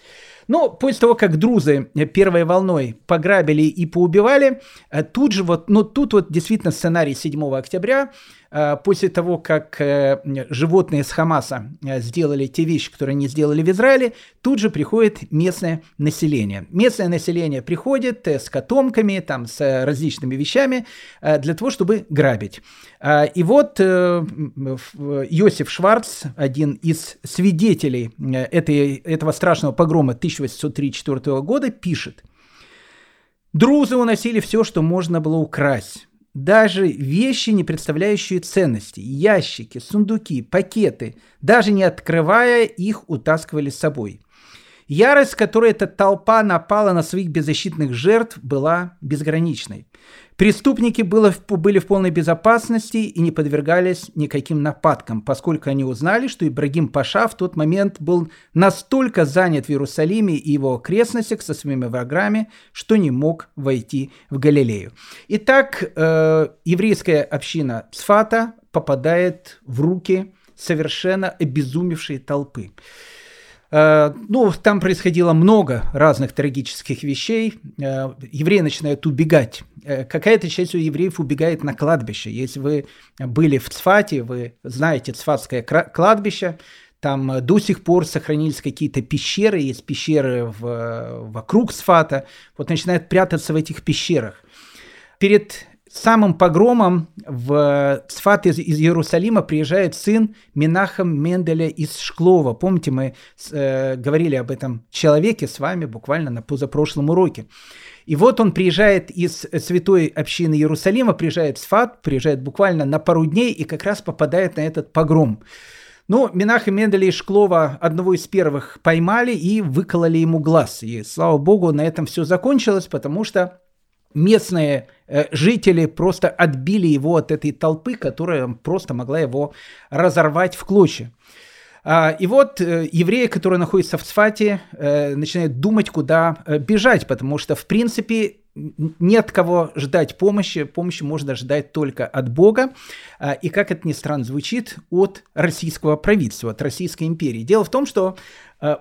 Но после того, как друзы первой волной пограбили и поубивали, э, тут же вот, ну тут вот действительно сценарий 7 октября – Э, после того, как э, животные с Хамаса э, сделали те вещи, которые они сделали в Израиле, тут же приходит местное население. Местное население приходит с котомками, там, с различными вещами для того, чтобы грабить. И вот Йосиф Шварц, один из свидетелей этой, этого страшного погрома 1834 года, пишет, «Друзы уносили все, что можно было украсть даже вещи, не представляющие ценности, ящики, сундуки, пакеты, даже не открывая их, утаскивали с собой. Ярость, которой эта толпа напала на своих беззащитных жертв, была безграничной. Преступники были в полной безопасности и не подвергались никаким нападкам, поскольку они узнали, что Ибрагим Паша в тот момент был настолько занят в Иерусалиме и его окрестностях со своими врагами, что не мог войти в Галилею. Итак, э, еврейская община Цфата попадает в руки совершенно обезумевшей толпы. Э, ну, там происходило много разных трагических вещей. Э, евреи начинают убегать. Э, какая-то часть у евреев убегает на кладбище. Если вы были в Цфате, вы знаете Цфатское кладбище, там до сих пор сохранились какие-то пещеры, есть пещеры в, вокруг Сфата, вот начинают прятаться в этих пещерах. Перед самым погромом в Цфат из, из Иерусалима приезжает сын Минахам Менделя из Шклова. Помните, мы э, говорили об этом человеке с вами буквально на позапрошлом уроке. И вот он приезжает из святой общины Иерусалима, приезжает в Сфат, приезжает буквально на пару дней и как раз попадает на этот погром. Ну, Минаха Менделя и Шклова одного из первых поймали и выкололи ему глаз. И слава богу, на этом все закончилось, потому что местные жители просто отбили его от этой толпы, которая просто могла его разорвать в клочья. А, и вот э, евреи, которые находятся в Сфате, э, начинают думать, куда бежать, потому что, в принципе, нет кого ждать помощи, помощи можно ждать только от Бога, а, и, как это ни странно звучит, от российского правительства, от Российской империи. Дело в том, что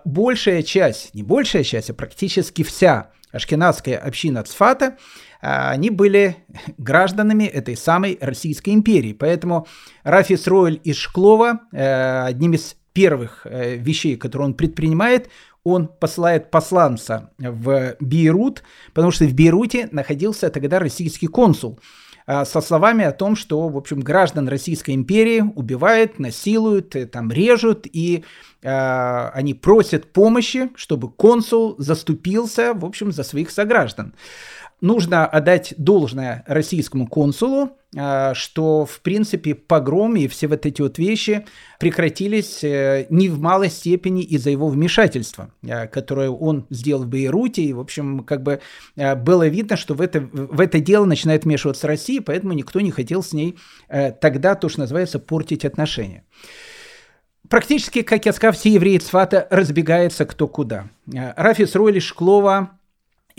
большая часть, не большая часть, а практически вся ашкенадская община Цфата, они были гражданами этой самой Российской империи. Поэтому Рафис Ройль из Шклова, э, одним из первых э, вещей, которые он предпринимает, он посылает посланца в Бейрут, потому что в Бейруте находился тогда российский консул а, со словами о том, что, в общем, граждан Российской империи убивают, насилуют, э, там режут, и э, они просят помощи, чтобы консул заступился, в общем, за своих сограждан нужно отдать должное российскому консулу, а, что, в принципе, погром и все вот эти вот вещи прекратились э, не в малой степени из-за его вмешательства, а, которое он сделал в Бейруте. И, в общем, как бы было видно, что в это, в это дело начинает вмешиваться Россия, поэтому никто не хотел с ней э, тогда, то, что называется, портить отношения. Практически, как я сказал, все евреи Цфата разбегаются кто куда. Рафис Ройли Шклова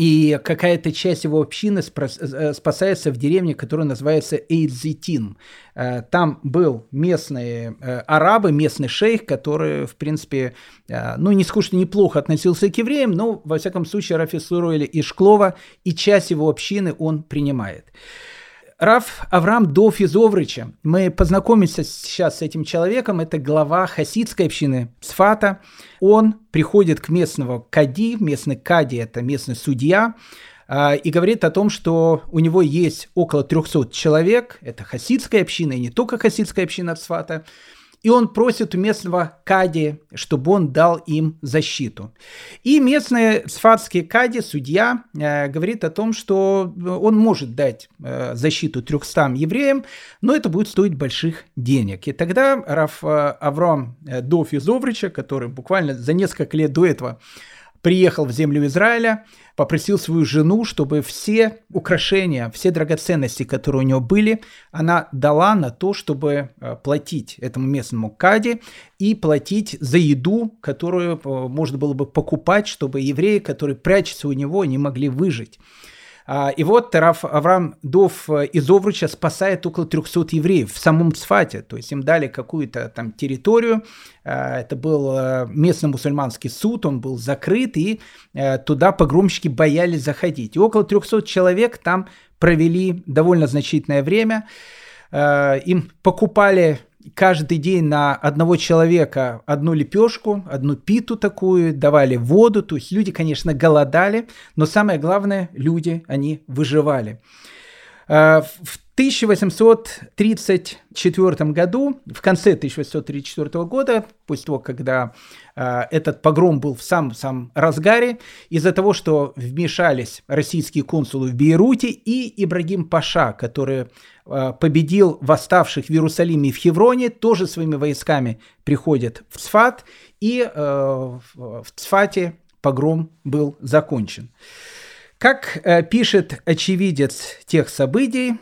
и какая-то часть его общины э, спасается в деревне, которая называется Эйдзитин. Э, там был местные э, арабы, местный шейх, который, в принципе, ну, не скучно, неплохо относился к евреям, но, во всяком случае, Рафис Суруэля и Шклова, и часть его общины он принимает. Раф Авраам Оврыча. Мы познакомимся сейчас с этим человеком. Это глава хасидской общины Сфата. Он приходит к местному кади. Местный кади – это местный судья. А, и говорит о том, что у него есть около 300 человек, это хасидская община, и не только хасидская община Цфата, и он просит у местного кади, чтобы он дал им защиту. И местный сфатский кади, судья, э, говорит о том, что он может дать э, защиту 300 евреям, но это будет стоить больших денег. И тогда Раф э, Авраам э, Дов из который буквально за несколько лет до этого приехал в землю Израиля, попросил свою жену, чтобы все украшения, все драгоценности, которые у него были, она дала на то, чтобы э, платить этому местному каде и платить за еду, которую э, можно было бы покупать, чтобы евреи, которые прячутся у него, не могли выжить. А, и вот Раф Авраам Дов э, из Овруча спасает около 300 евреев в самом Цфате. То есть им дали какую-то там территорию. А, это был э, местный мусульманский суд, он был закрыт, и э, туда погромщики боялись заходить. И около 300 человек там провели довольно значительное время. Им покупали каждый день на одного человека одну лепешку, одну питу такую, давали воду. То есть люди, конечно, голодали, но самое главное, люди, они выживали. Э, в 1834 году, в конце 1834 года, после того, когда э, этот погром был в самом-самом разгаре, из-за того, что вмешались российские консулы в Бейруте и Ибрагим Паша, который э, победил восставших в Иерусалиме и в Хевроне, тоже своими войсками приходит в Цфат, и э, в Цфате погром был закончен. Как э, пишет очевидец тех событий,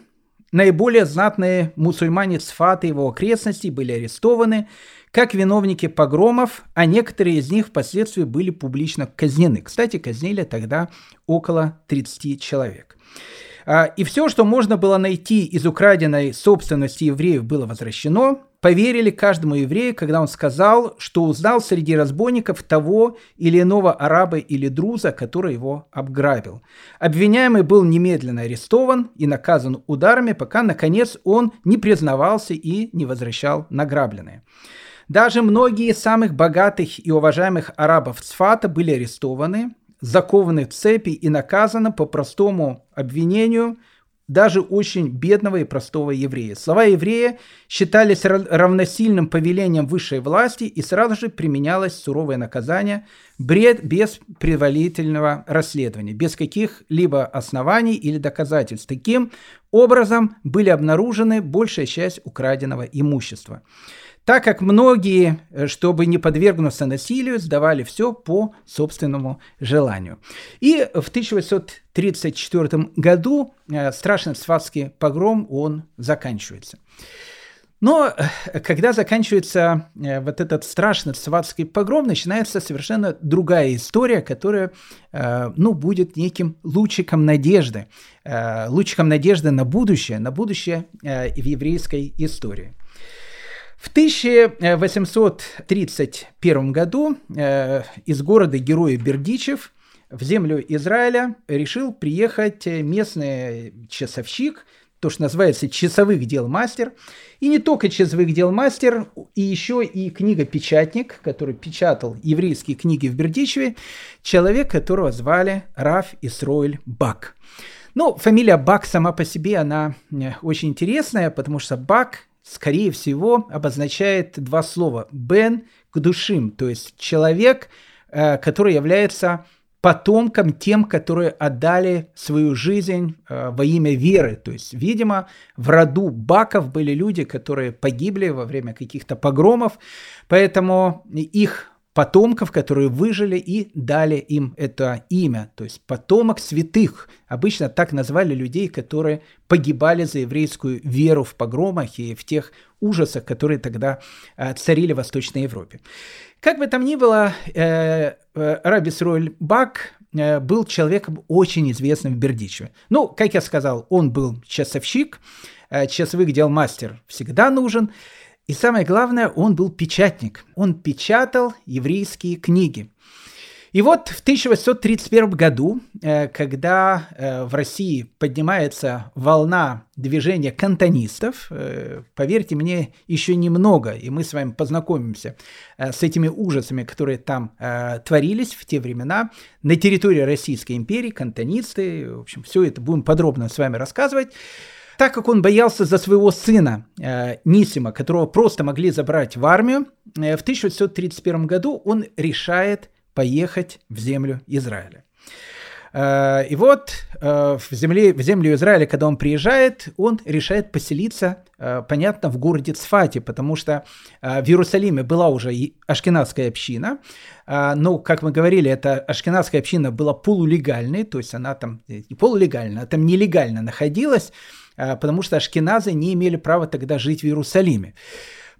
Наиболее знатные мусульмане Сфата и его окрестностей были арестованы как виновники погромов, а некоторые из них впоследствии были публично казнены. Кстати, казнили тогда около 30 человек. А, и все, что можно было найти из украденной собственности евреев, было возвращено поверили каждому еврею, когда он сказал, что узнал среди разбойников того или иного араба или друза, который его обграбил. Обвиняемый был немедленно арестован и наказан ударами, пока, наконец, он не признавался и не возвращал награбленное. Даже многие из самых богатых и уважаемых арабов Цфата были арестованы, закованы в цепи и наказаны по простому обвинению – даже очень бедного и простого еврея. Слова еврея считались равносильным повелением высшей власти и сразу же применялось суровое наказание бред без предварительного расследования, без каких-либо оснований или доказательств. Таким образом были обнаружены большая часть украденного имущества так как многие, э, чтобы не подвергнуться насилию, сдавали все по собственному желанию. И в 1834 году э, страшный сватский погром, он заканчивается. Но э, когда заканчивается вот этот страшный сватский погром, начинается совершенно другая история, которая, ну, будет неким лучиком надежды, лучиком надежды на будущее, на будущее в еврейской истории. В 1831 году э, из города Героя Бердичев в землю Израиля решил приехать местный часовщик, то, что называется часовых дел мастер. И не только часовых дел мастер, и еще и книга-печатник, который печатал еврейские книги в Бердичеве, человек, которого звали Раф Исроиль Бак. Ну, фамилия Бак сама по себе, она э, очень интересная, потому что Бак скорее всего, обозначает два слова. Бен к душим, то есть человек, э, который является потомкам тем, которые отдали свою жизнь э, во имя веры. То есть, видимо, в роду Баков были люди, которые погибли во время каких-то погромов, поэтому их потомков, которые выжили и дали им это имя, то есть потомок святых. Обычно так назвали людей, которые погибали за еврейскую веру в погромах и в тех ужасах, которые тогда э, царили в Восточной Европе. Как бы там ни было, э, э, Раби Сроль Бак был человеком очень известным в Бердичеве. Ну, как я сказал, он был часовщик, часовых дел мастер всегда нужен. И самое главное, он был печатник. Он печатал еврейские книги. И вот в 1831 году, э, когда э, в России поднимается волна движения кантонистов, э, поверьте мне, еще немного, и мы с вами познакомимся с этими ужасами, которые там творились в те времена на территории Российской империи, кантонисты, в общем, все это будем подробно с вами рассказывать. Так как он боялся за своего сына э, Нисима, которого просто могли забрать в армию, э, в 1831 году он решает поехать в землю Израиля. Э, и вот э, в, земле, в землю Израиля, когда он приезжает, он решает поселиться, э, понятно, в городе Цфате, потому что в Иерусалиме была уже ашкенадская община, но, как мы говорили, эта ашкенадская община была полулегальной, то есть она там не полулегально, а там нелегально находилась, потому что ашкеназы не имели права тогда жить в Иерусалиме.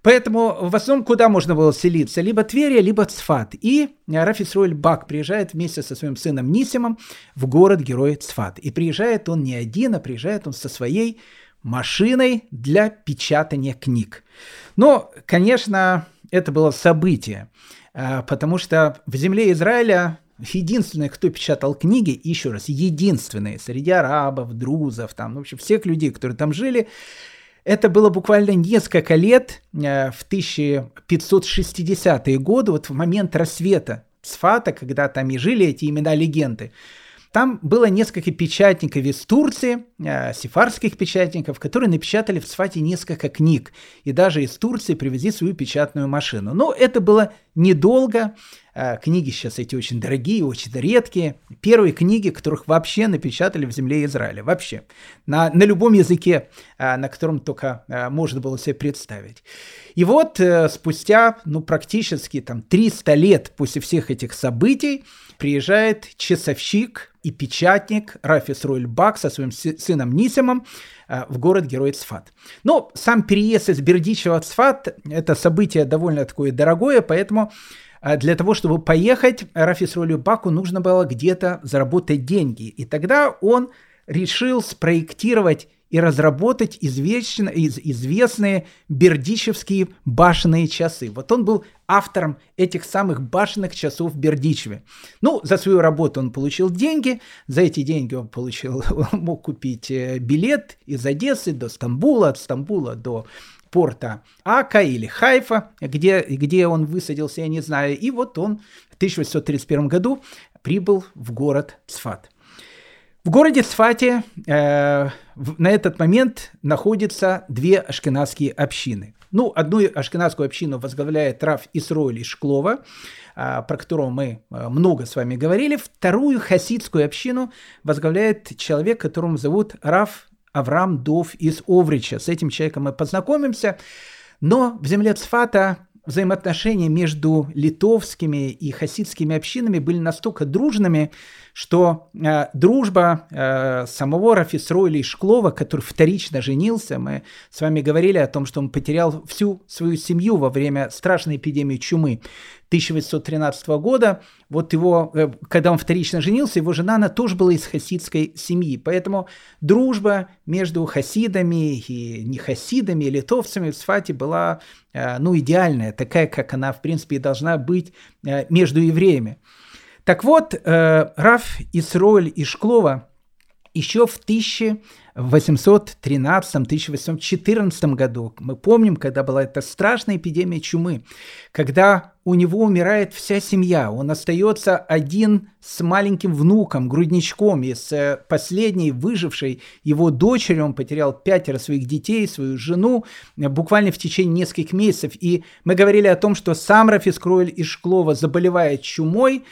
Поэтому в основном куда можно было селиться? Либо Тверия, либо Цфат. И Рафисруэль Бак приезжает вместе со своим сыном Нисимом в город-герой Цфат. И приезжает он не один, а приезжает он со своей машиной для печатания книг. Но, конечно, это было событие, а, потому что в земле Израиля единственные, кто печатал книги, еще раз, единственные среди арабов, друзов, там, в общем, всех людей, которые там жили, это было буквально несколько лет, э, в 1560-е годы, вот в момент рассвета Сфата, когда там и жили эти имена-легенды. Там было несколько печатников из Турции, э, сефарских печатников, которые напечатали в Сфате несколько книг. И даже из Турции привезли свою печатную машину. Но это было недолго. Э, книги сейчас эти очень дорогие, очень редкие. Первые книги, которых вообще напечатали в земле Израиля. Вообще. На, на любом языке, э, на котором только э, можно было себе представить. И вот спустя, ну, практически там 300 лет после всех этих событий приезжает часовщик и печатник Рафис Руэль Бак со своим сыном Нисимом в город-герой Цфат. Но сам переезд из Бердичева в Цфат – это событие довольно такое дорогое, поэтому для того, чтобы поехать Рафисролю Баку, нужно было где-то заработать деньги. И тогда он решил спроектировать и разработать известные, известные бердичевские башенные часы. Вот он был автором этих самых башенных часов в Бердичеве. Ну, за свою работу он получил деньги, за эти деньги он получил, [laughs] он мог купить э, билет из Одессы до Стамбула, от Стамбула до порта Ака или Хайфа, где, где он высадился, я не знаю. И вот он в 1831 году прибыл в город Цфат. В городе Цфате э, на этот момент находятся две ашкенадские общины. Ну, одну ашкенадскую общину возглавляет Раф Исроэль из Шклова, э, про которого мы э, много с вами говорили. Вторую хасидскую общину возглавляет человек, которого зовут Раф Авраам Дов из Оврича. С этим человеком мы познакомимся. Но в земле Цфата взаимоотношения между литовскими и хасидскими общинами были настолько дружными, что э, дружба э, самого Рафисроиля и Шклова, который вторично женился, мы с вами говорили о том, что он потерял всю свою семью во время страшной эпидемии чумы 1813 года. Вот его, э, когда он вторично женился, его жена, она тоже была из хасидской семьи. Поэтому дружба между хасидами и не хасидами, и литовцами в Сфате была э, ну, идеальная, такая, как она, в принципе, и должна быть э, между евреями. Так вот, э, Раф Исроэль Ишклова еще в 1813-1814 году, мы помним, когда была эта страшная эпидемия чумы, когда у него умирает вся семья, он остается один с маленьким внуком, грудничком, и с э, последней выжившей его дочерью, он потерял пятеро своих детей, свою жену, э, буквально в течение нескольких месяцев. И мы говорили о том, что сам Рафис Кройль из Шклова заболевает чумой,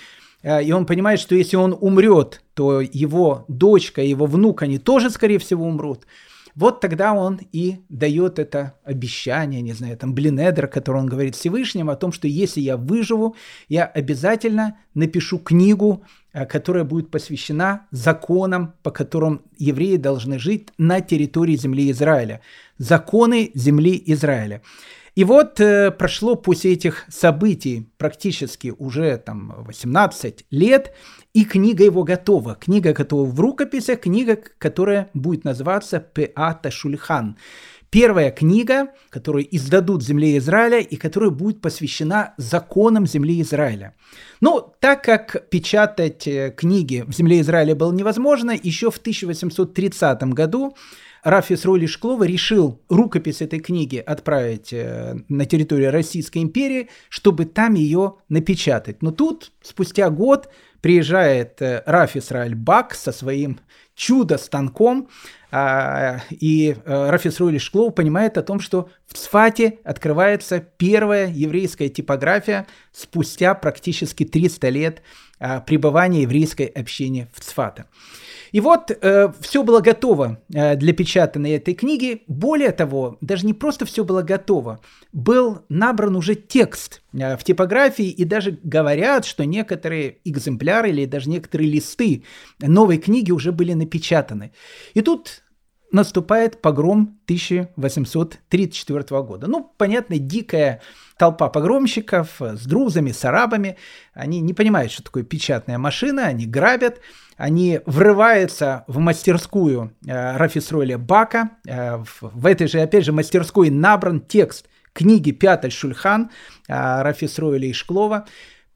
и он понимает, что если он умрет, то его дочка, его внук, они тоже, скорее всего, умрут. Вот тогда он и дает это обещание, не знаю, там Блинедер, который он говорит Всевышнему о том, что если я выживу, я обязательно напишу книгу, э, которая будет посвящена законам, по которым евреи должны жить на территории земли Израиля. Законы земли Израиля. И вот э, прошло после этих событий практически уже там 18 лет, и книга его готова. Книга готова в рукописях, книга, которая будет называться Пеата Шульхан. Первая книга, которую издадут земле Израиля и которая будет посвящена законам земли Израиля. Ну, так как печатать э, книги в земле Израиля было невозможно, еще в 1830 году Рафис Роли Шклова решил рукопись этой книги отправить э, на территорию Российской империи, чтобы там ее напечатать. Но тут, спустя год, приезжает э, Рафис Рааль Бак со своим чудо-станком, а, и э, Рафис Рули Шклоу понимает о том, что в Цфате открывается первая еврейская типография спустя практически 300 лет а, пребывания еврейской общины в Цфата. И вот э, все было готово э, для печатания этой книги. Более того, даже не просто все было готово, был набран уже текст э, в типографии, и даже говорят, что некоторые экземпляры или даже некоторые листы новой книги уже были напечатаны. И тут наступает погром 1834 года. Ну, понятно, дикая толпа погромщиков с друзами, с арабами. Они не понимают, что такое печатная машина, они грабят, они врываются в мастерскую э, Рафисроля Бака. Э, в, в этой же, опять же, мастерской набран текст книги «Пятый Шульхан» э, Рафисроиля Ишклова.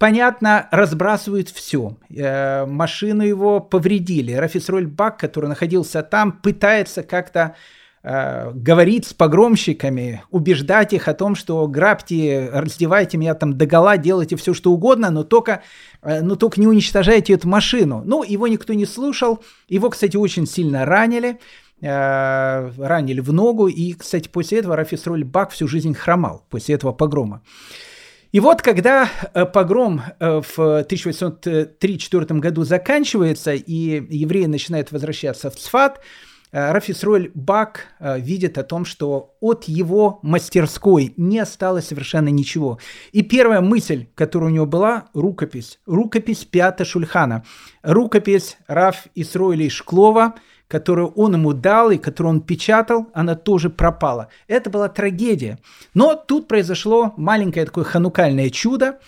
Понятно, разбрасывают все. Э, машину его повредили. Рафисроль Бак, который находился там, пытается как-то э, говорить с погромщиками, убеждать их о том, что грабьте, раздевайте меня там догола, делайте все, что угодно, но только, э, но только не уничтожайте эту машину. Ну, его никто не слушал. Его, кстати, очень сильно ранили э, ранили в ногу, и, кстати, после этого Рафисроль Бак всю жизнь хромал, после этого погрома. И вот когда э, погром э, в 1834 году заканчивается, и евреи начинают возвращаться в Цфат, э, Рафисроль Бак видит о том, что от его мастерской не осталось совершенно ничего. И первая мысль, которая у него была, рукопись. Рукопись Пята Шульхана. Рукопись Раф Исроиля Шклова – которую он ему дал и которую он печатал, она тоже пропала. Это была трагедия. Но тут произошло маленькое такое ханукальное чудо.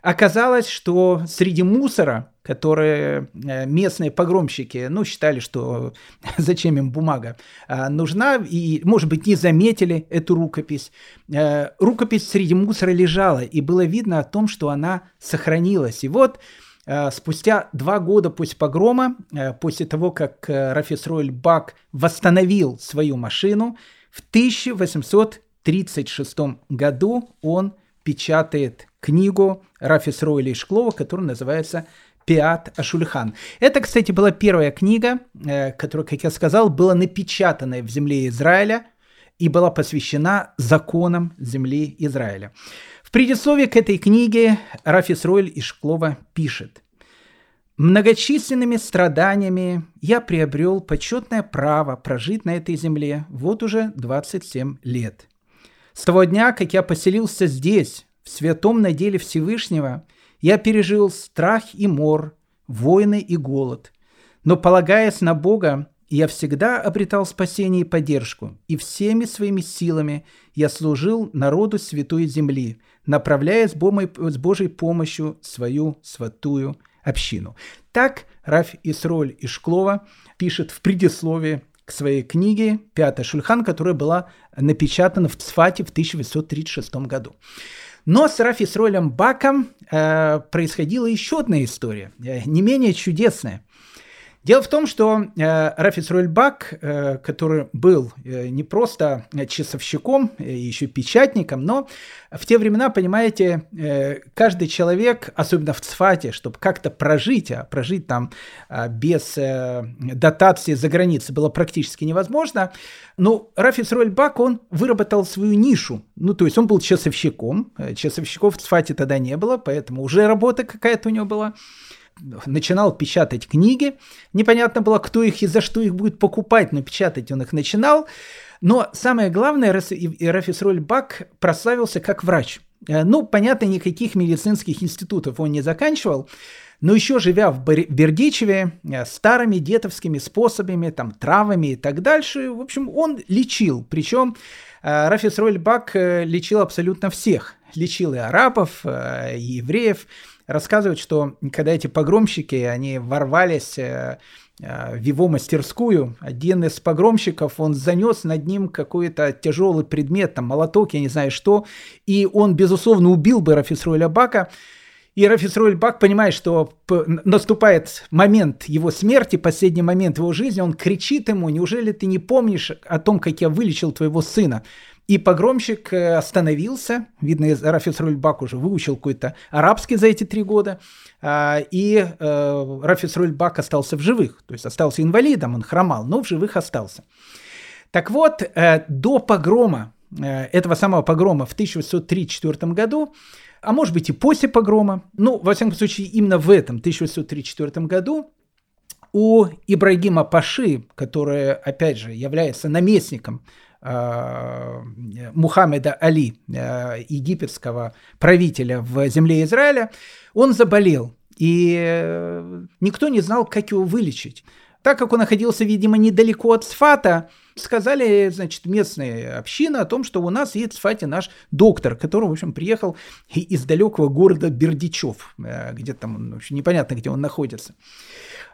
Оказалось, что среди мусора, которые э, местные погромщики, ну, считали, что [laughs] зачем им бумага а, нужна, и, может быть, не заметили эту рукопись. Э, рукопись среди мусора лежала, и было видно о том, что она сохранилась. И вот Э, спустя два года после погрома, э, после того, как э, Рафис Ройль Бак восстановил свою машину, в 1836 году он печатает книгу Рафис Ройля Шклова, которая называется Пиат Ашульхан. Это, кстати, была первая книга, которая, как я сказал, была напечатана в земле Израиля и была посвящена законам земли Израиля. В предисловии к этой книге Рафис Ройль Ишклова пишет «Многочисленными страданиями я приобрел почетное право прожить на этой земле вот уже 27 лет. С того дня, как я поселился здесь, в святом наделе Всевышнего, я пережил страх и мор, войны и голод. Но, полагаясь на Бога, я всегда обретал спасение и поддержку, и всеми своими силами я служил народу святой земли, направляя с Божьей помощью свою святую общину. Так Раф Исроль Ишклова пишет в предисловии к своей книге «Пятая Шульхан», которая была напечатана в Цфате в 1836 году. Но с Рафи Исролем Баком э, происходила еще одна история, э, не менее чудесная. Дело в том, что э, Рафис Рольбак, э, который был э, не просто часовщиком, э, еще печатником, но в те времена, понимаете, э, каждый человек, особенно в Цфате, чтобы как-то прожить, а прожить там э, без э, дотации за границей было практически невозможно, но Рафис Рольбак, он выработал свою нишу. Ну, то есть он был часовщиком, э, часовщиков в Цфате тогда не было, поэтому уже работа какая-то у него была начинал печатать книги. Непонятно было, кто их и за что их будет покупать, но печатать он их начинал. Но самое главное, Рафис Роль Бак прославился как врач. Э, ну, понятно, никаких медицинских институтов он не заканчивал, но еще живя в Бердичеве э, старыми детовскими способами, там, травами и так дальше, в общем, он лечил. Причем Рафис Рольбак лечил абсолютно всех. Лечил и арабов, и евреев. Рассказывают, что когда эти погромщики, они ворвались в его мастерскую. Один из погромщиков, он занес над ним какой-то тяжелый предмет, там молоток, я не знаю что, и он, безусловно, убил бы Рафисруэля Бака. И Рафисруэль Бак понимает, что наступает момент его смерти, последний момент его жизни, он кричит ему, неужели ты не помнишь о том, как я вылечил твоего сына? И погромщик э, остановился, видно, Рафис Рульбак уже выучил какой-то арабский за эти три года, а, и э, Рафис Рульбак остался в живых, то есть остался инвалидом, он хромал, но в живых остался. Так вот, э, до погрома, этого самого погрома в 1834 году, а может быть и после погрома, ну, во всяком случае, именно в этом 1834 году у Ибрагима Паши, который, опять же, является наместником Мухаммеда Али, э, египетского правителя в земле Израиля, он заболел, и э, никто не знал, как его вылечить. Так как он находился, видимо, недалеко от Сфата, сказали, значит, местные общины о том, что у нас есть в Сфате наш доктор, который, в общем, приехал из далекого города Бердичев, э, где там, в общем, непонятно, где он находится.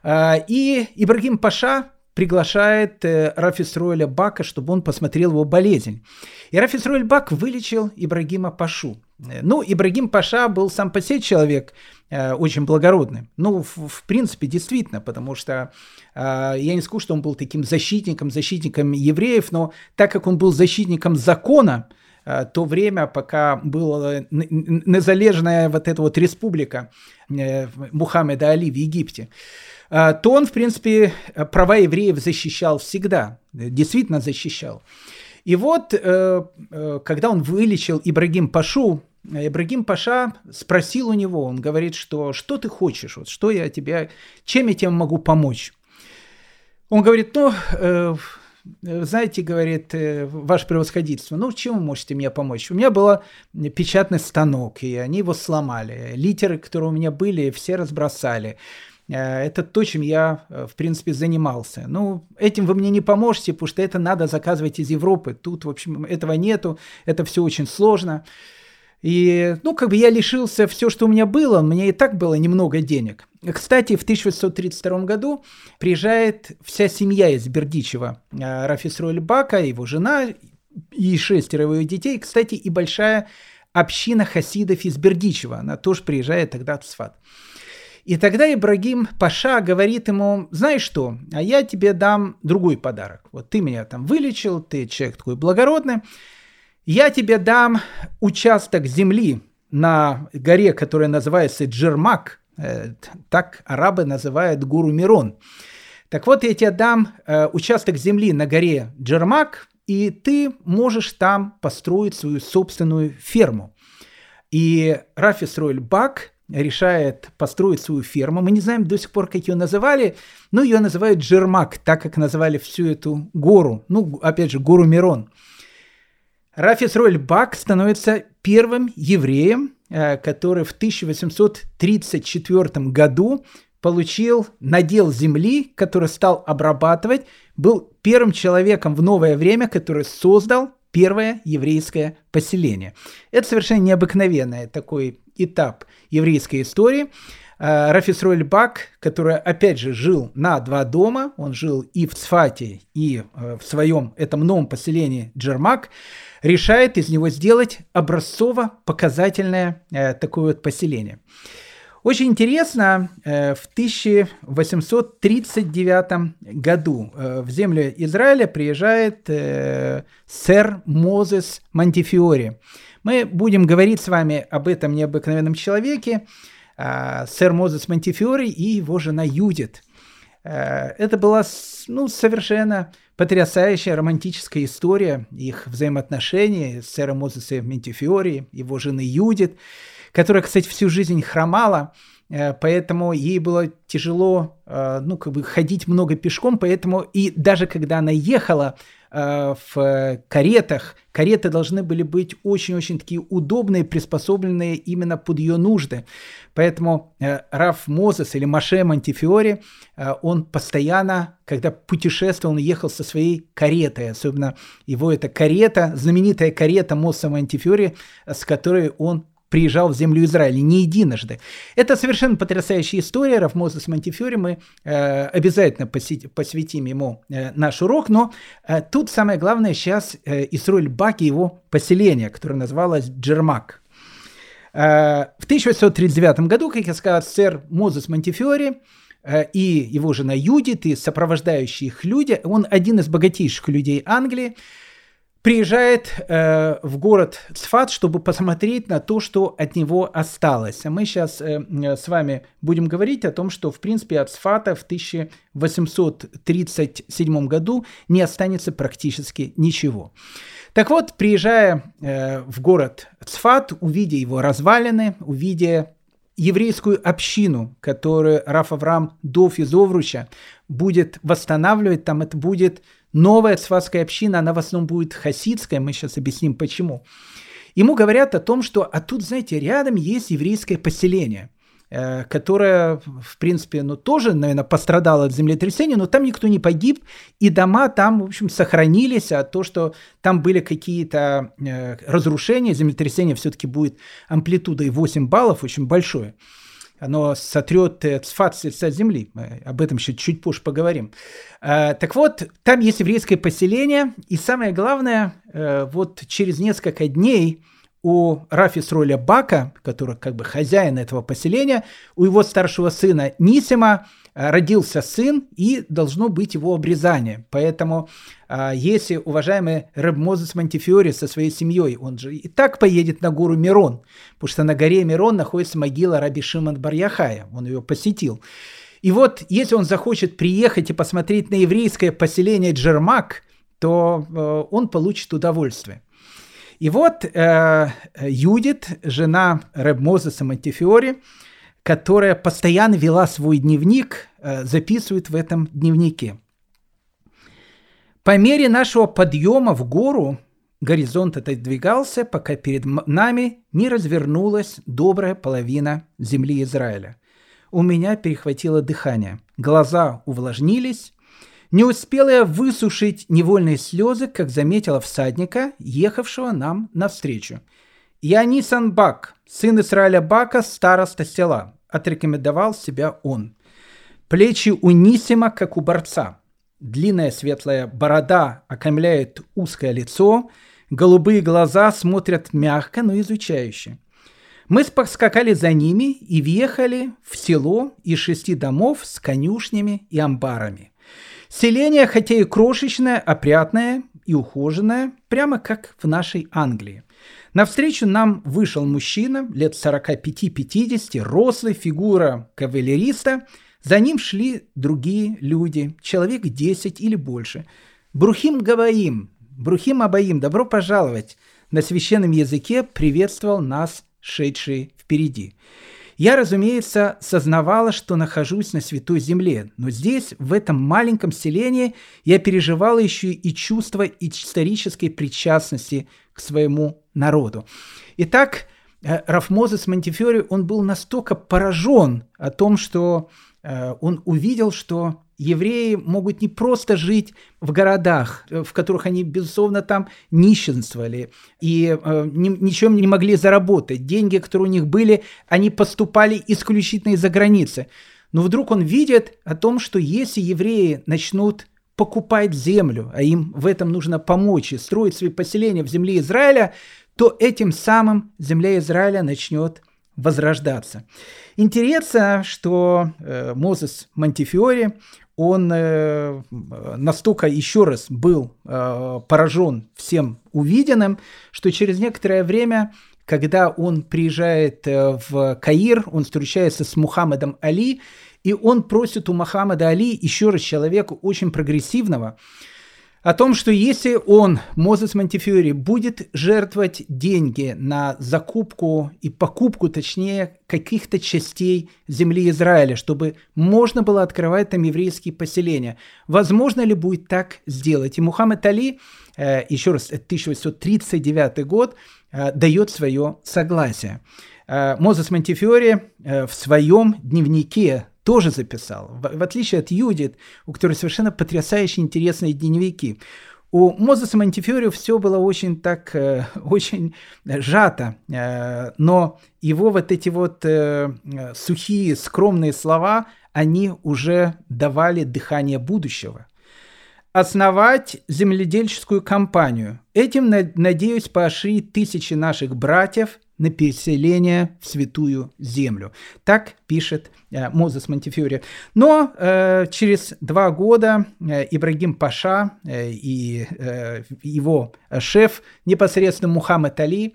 И Ибрагим Паша приглашает э, Рафисроэля Бака, чтобы он посмотрел его болезнь. И Рафисроэль Бак вылечил Ибрагима Пашу. Э, ну, Ибрагим Паша был сам по себе человек э, очень благородный. Ну, в, в принципе, действительно, потому что э, я не скажу, что он был таким защитником, защитником евреев, но так как он был защитником закона, э, то время, пока была незалежная вот эта вот республика Мухаммеда Али в Египте, то он, в принципе, права евреев защищал всегда, действительно защищал. И вот, э, э, когда он вылечил Ибрагим Пашу, Ибрагим Паша спросил у него, он говорит, что что ты хочешь, вот что я тебе, чем я тебе могу помочь? Он говорит, ну, э, знаете, говорит, ваше превосходительство, ну, чем вы можете мне помочь? У меня был печатный станок, и они его сломали. Литеры, которые у меня были, все разбросали. Э, это то, чем я, э, в принципе, занимался. Ну, этим вы мне не поможете, потому что это надо заказывать из Европы. Тут, в общем, этого нету, это все очень сложно. И, ну, как бы я лишился все, что у меня было, у меня и так было немного денег. Кстати, в 1832 году приезжает вся семья из Бердичева. Э, Рафисроль Бака, его жена и шестеро его детей. Кстати, и большая община хасидов из Бердичева. Она тоже приезжает тогда в Сфат. И тогда Ибрагим Паша говорит ему, знаешь что, а я тебе дам другой подарок. Вот ты меня там вылечил, ты человек такой благородный. Я тебе дам участок земли на горе, которая называется Джермак. Э, так арабы называют гору Мирон. Так вот, я тебе дам э, участок земли на горе Джермак, и ты можешь там построить свою собственную ферму. И Рафис Ройль Бак решает построить свою ферму. Мы не знаем до сих пор, как ее называли, но ее называют Джермак, так как называли всю эту гору. Ну, опять же, гору Мирон. Рафис Роль Бак становится первым евреем, э, который в 1834 году получил надел земли, который стал обрабатывать, был первым человеком в новое время, который создал первое еврейское поселение. Это совершенно необыкновенный такой этап еврейской истории. А, Рафис Бак, который, опять же, жил на два дома, он жил и в Цфате, и э, в своем этом новом поселении Джермак, решает из него сделать образцово-показательное э, такое вот поселение. Очень интересно, э, в 1839 году э, в землю Израиля приезжает э, сэр Мозес Монтифиори. Мы будем говорить с вами об этом необыкновенном человеке, сэр Мозес Монтифиори и его жена Юдит. Это была ну, совершенно потрясающая романтическая история их взаимоотношений с сэром Мозесом Монтифиори, его жены Юдит которая, кстати, всю жизнь хромала, э, поэтому ей было тяжело, ну, как бы ходить много пешком, поэтому и даже когда она ехала в каретах, кареты должны были быть очень-очень такие удобные, приспособленные именно под ее нужды. Поэтому Раф Мозес или Маше Монтифиори, он постоянно, когда путешествовал, он ехал со своей каретой, особенно его эта карета, знаменитая карета Моса Монтифиори, с которой он приезжал в землю Израиля не единожды. Это совершенно потрясающая история. Раф Мозес Монтифиори, мы э, обязательно посетим, посвятим ему э, наш урок, но э, тут самое главное сейчас э, Исроль Бак и его поселение, которое называлось Джермак. Э, в 1839 году, как я сказал, сэр Мозес Монтифиори э, и его жена Юдит, и сопровождающие их люди, он один из богатейших людей Англии, приезжает э, в город Цфат, чтобы посмотреть на то, что от него осталось. А мы сейчас э, с вами будем говорить о том, что, в принципе, от Цфата в 1837 году не останется практически ничего. Так вот, приезжая э, в город Цфат, увидя его развалины, увидя еврейскую общину, которую Раф Авраам до Физовруча будет восстанавливать, там это будет новая цватская община, она в основном будет хасидская, мы сейчас объясним почему. Ему говорят о том, что, а тут, знаете, рядом есть еврейское поселение, э, которое, в принципе, ну, тоже, наверное, пострадало от землетрясения, но там никто не погиб, и дома там, в общем, сохранились, а то, что там были какие-то э, разрушения, землетрясение все-таки будет амплитудой 8 баллов, очень большое оно сотрет э, цфат с лица земли. Мы об этом еще чуть позже поговорим. Э, так вот, там есть еврейское поселение, и самое главное, э, вот через несколько дней у Рафис Роля Бака, который как бы хозяин этого поселения, у его старшего сына Нисима родился сын, и должно быть его обрезание. Поэтому, э, если уважаемый Рэб Мозес Монтифиори со своей семьей, он же и так поедет на гору Мирон, потому что на горе Мирон находится могила Раби Шимон Барьяхая, он ее посетил. И вот, если он захочет приехать и посмотреть на еврейское поселение Джермак, то э, он получит удовольствие. И вот э, Юдит, жена Рэб Мозеса Монтифиори, которая постоянно вела свой дневник, э, записывает в этом дневнике. По мере нашего подъема в гору горизонт отодвигался, пока перед нами не развернулась добрая половина земли Израиля. У меня перехватило дыхание, глаза увлажнились. Не успела я высушить невольные слезы, как заметила всадника, ехавшего нам навстречу. «Я Нисан Бак, сын Израиля Бака, староста села отрекомендовал себя он. Плечи у Нисима, как у борца. Длинная светлая борода окаймляет узкое лицо, голубые глаза смотрят мягко, но изучающе. Мы поскакали за ними и въехали в село из шести домов с конюшнями и амбарами. Селение, хотя и крошечное, опрятное и ухоженное, прямо как в нашей Англии – Навстречу нам вышел мужчина лет 45-50, рослый, фигура кавалериста. За ним шли другие люди, человек 10 или больше. Брухим Гаваим, Брухим Абаим, добро пожаловать. На священном языке приветствовал нас шедший впереди. Я, разумеется, сознавала, что нахожусь на Святой Земле, но здесь, в этом маленьком селении, я переживала еще и чувство исторической причастности к своему народу. Итак, э, Раф Мозес Монтифиори, он был настолько поражен о том, что э, он увидел, что евреи могут не просто жить в городах, э, в которых они, безусловно, там нищенствовали и э, ни, ничем не могли заработать. Деньги, которые у них были, они поступали исключительно из-за границы. Но вдруг он видит о том, что если евреи начнут покупать землю, а им в этом нужно помочь и строить свои поселения в земле Израиля, то этим самым земля Израиля начнет возрождаться. Интересно, что э, Мозес Монтифиори, он э, настолько еще раз был э, поражен всем увиденным, что через некоторое время, когда он приезжает э, в Каир, он встречается с Мухаммедом Али, и он просит у Мухаммеда Али, еще раз человека очень прогрессивного, о том, что если он, Мозес Монтифьори, будет жертвовать деньги на закупку и покупку, точнее, каких-то частей земли Израиля, чтобы можно было открывать там еврейские поселения, возможно ли будет так сделать? И Мухаммед Али, э, еще раз, 1839 год, э, дает свое согласие. Э, Мозес Монтифьори в своем дневнике тоже записал. В, в отличие от Юдит, у которой совершенно потрясающие интересные дневники. У Мозеса Монтифиорио все было очень так, э, [laughs] очень сжато, э, но его вот эти вот э, сухие, скромные слова, они уже давали дыхание будущего. Основать земледельческую компанию. Этим, надеюсь, поощрить тысячи наших братьев на переселение в святую землю. Так пишет э, Мозес Монтифьори. Но э, через два года э, Ибрагим Паша э, и э, его шеф, непосредственно Мухаммед Али,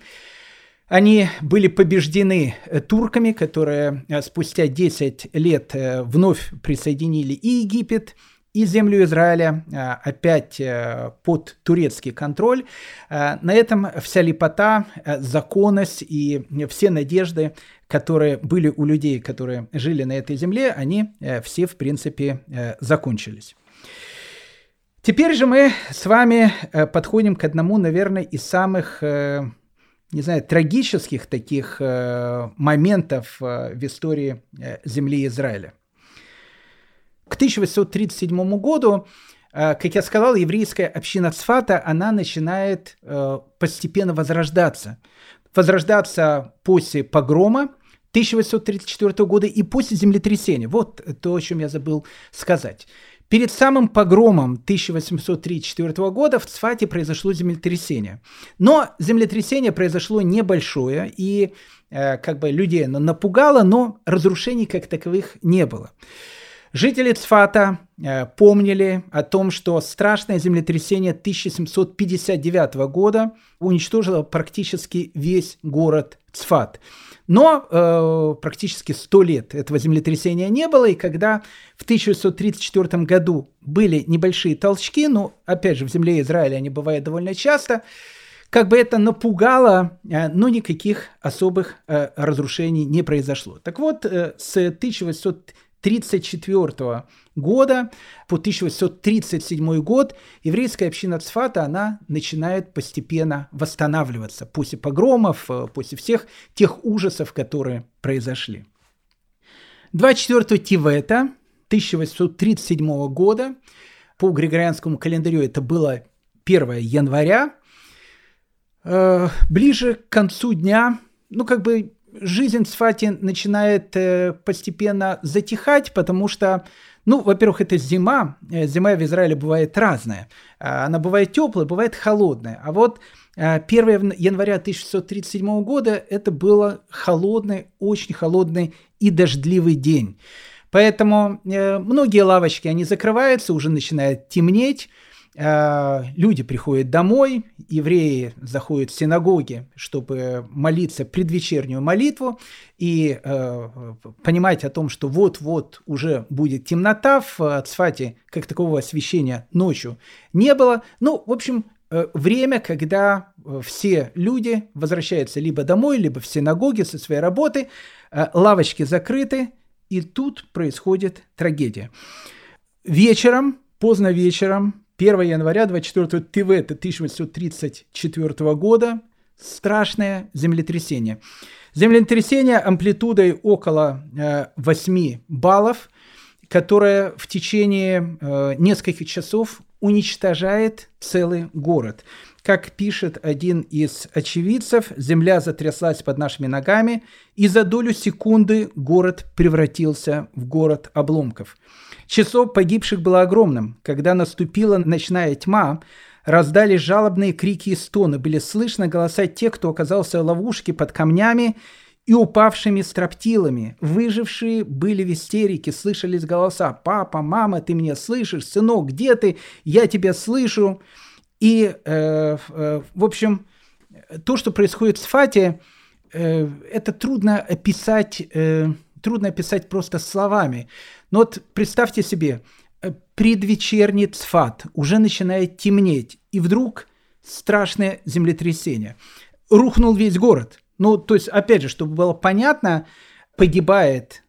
они были побеждены э, турками, которые э, спустя 10 лет вновь присоединили и Египет, и землю Израиля а, опять э, под турецкий контроль. А, на этом вся лепота, э, законность и все надежды, которые были у людей, которые жили на этой земле, они э, все, в принципе, закончились. Теперь же мы с вами подходим к одному, наверное, из самых, не знаю, трагических таких моментов в истории земли Израиля. К 1837 году, э, как я сказал, еврейская община Цфата, она начинает э, постепенно возрождаться. Возрождаться после погрома 1834 года и после землетрясения. Вот то, о чем я забыл сказать. Перед самым погромом 1834 года в Цфате произошло землетрясение. Но землетрясение произошло небольшое и э, как бы людей оно напугало, но разрушений как таковых не было. Жители Цфата э, помнили о том, что страшное землетрясение 1759 года уничтожило практически весь город Цфат. Но э, практически сто лет этого землетрясения не было, и когда в 1934 году были небольшие толчки, ну, опять же, в земле Израиля они бывают довольно часто, как бы это напугало, э, но никаких особых э, разрушений не произошло. Так вот, э, с 1800 1934 года по 1837 год еврейская община Цфата, она начинает постепенно восстанавливаться после погромов, э, после всех тех ужасов, которые произошли. 24 Тивета 1837 года, по григорианскому календарю это было 1 января, э, ближе к концу дня, ну как бы жизнь в Сфате начинает э, постепенно затихать, потому что, ну, во-первых, это зима. Э, зима в Израиле бывает разная. А, она бывает теплая, бывает холодная. А вот 1 э, января 1637 года это был холодный, очень холодный и дождливый день. Поэтому многие лавочки, они закрываются, уже начинает темнеть. Э, люди приходят домой, евреи заходят в синагоги, чтобы молиться предвечернюю молитву и э, понимать о том, что вот-вот уже будет темнота. В Цфате как такового освещения ночью не было. Ну, в общем, э, время, когда э, все люди возвращаются либо домой, либо в синагоге со своей работы, лавочки закрыты, и тут происходит трагедия. Вечером, поздно вечером, 1 января 24 Тивета 1834 года страшное землетрясение. Землетрясение амплитудой около 8 э, баллов, которое в течение э, нескольких часов уничтожает целый город. Как пишет один из очевидцев, земля затряслась под нашими ногами, и за долю секунды город превратился в город обломков. Число погибших было огромным. Когда наступила ночная тьма, раздались жалобные крики и стоны. Были слышны голоса тех, кто оказался в ловушке под камнями и упавшими строптилами. Выжившие были в истерике, слышались голоса «Папа, мама, ты меня слышишь? Сынок, где ты? Я тебя слышу!» И, э, э, в общем, то, что происходит в Сфате, э, это трудно описать, трудно описать просто словами. Но вот представьте себе, предвечерний цфат, уже начинает темнеть, и вдруг страшное землетрясение. Рухнул весь город. Ну, то есть, опять же, чтобы было понятно, погибает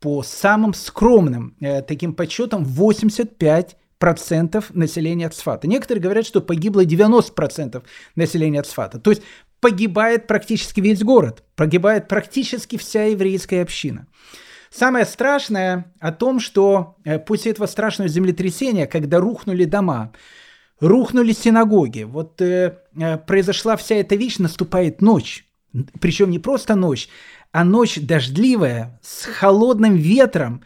по самым скромным э, таким подсчетам 85 процентов населения Цфата. Некоторые говорят, что погибло 90% населения Цфата. То есть погибает практически весь город, погибает практически вся еврейская община. Самое страшное о том, что э, после этого страшного землетрясения, когда рухнули дома, рухнули синагоги, вот э, э, произошла вся эта вещь, наступает ночь. Причем не просто ночь, а ночь дождливая, с холодным ветром,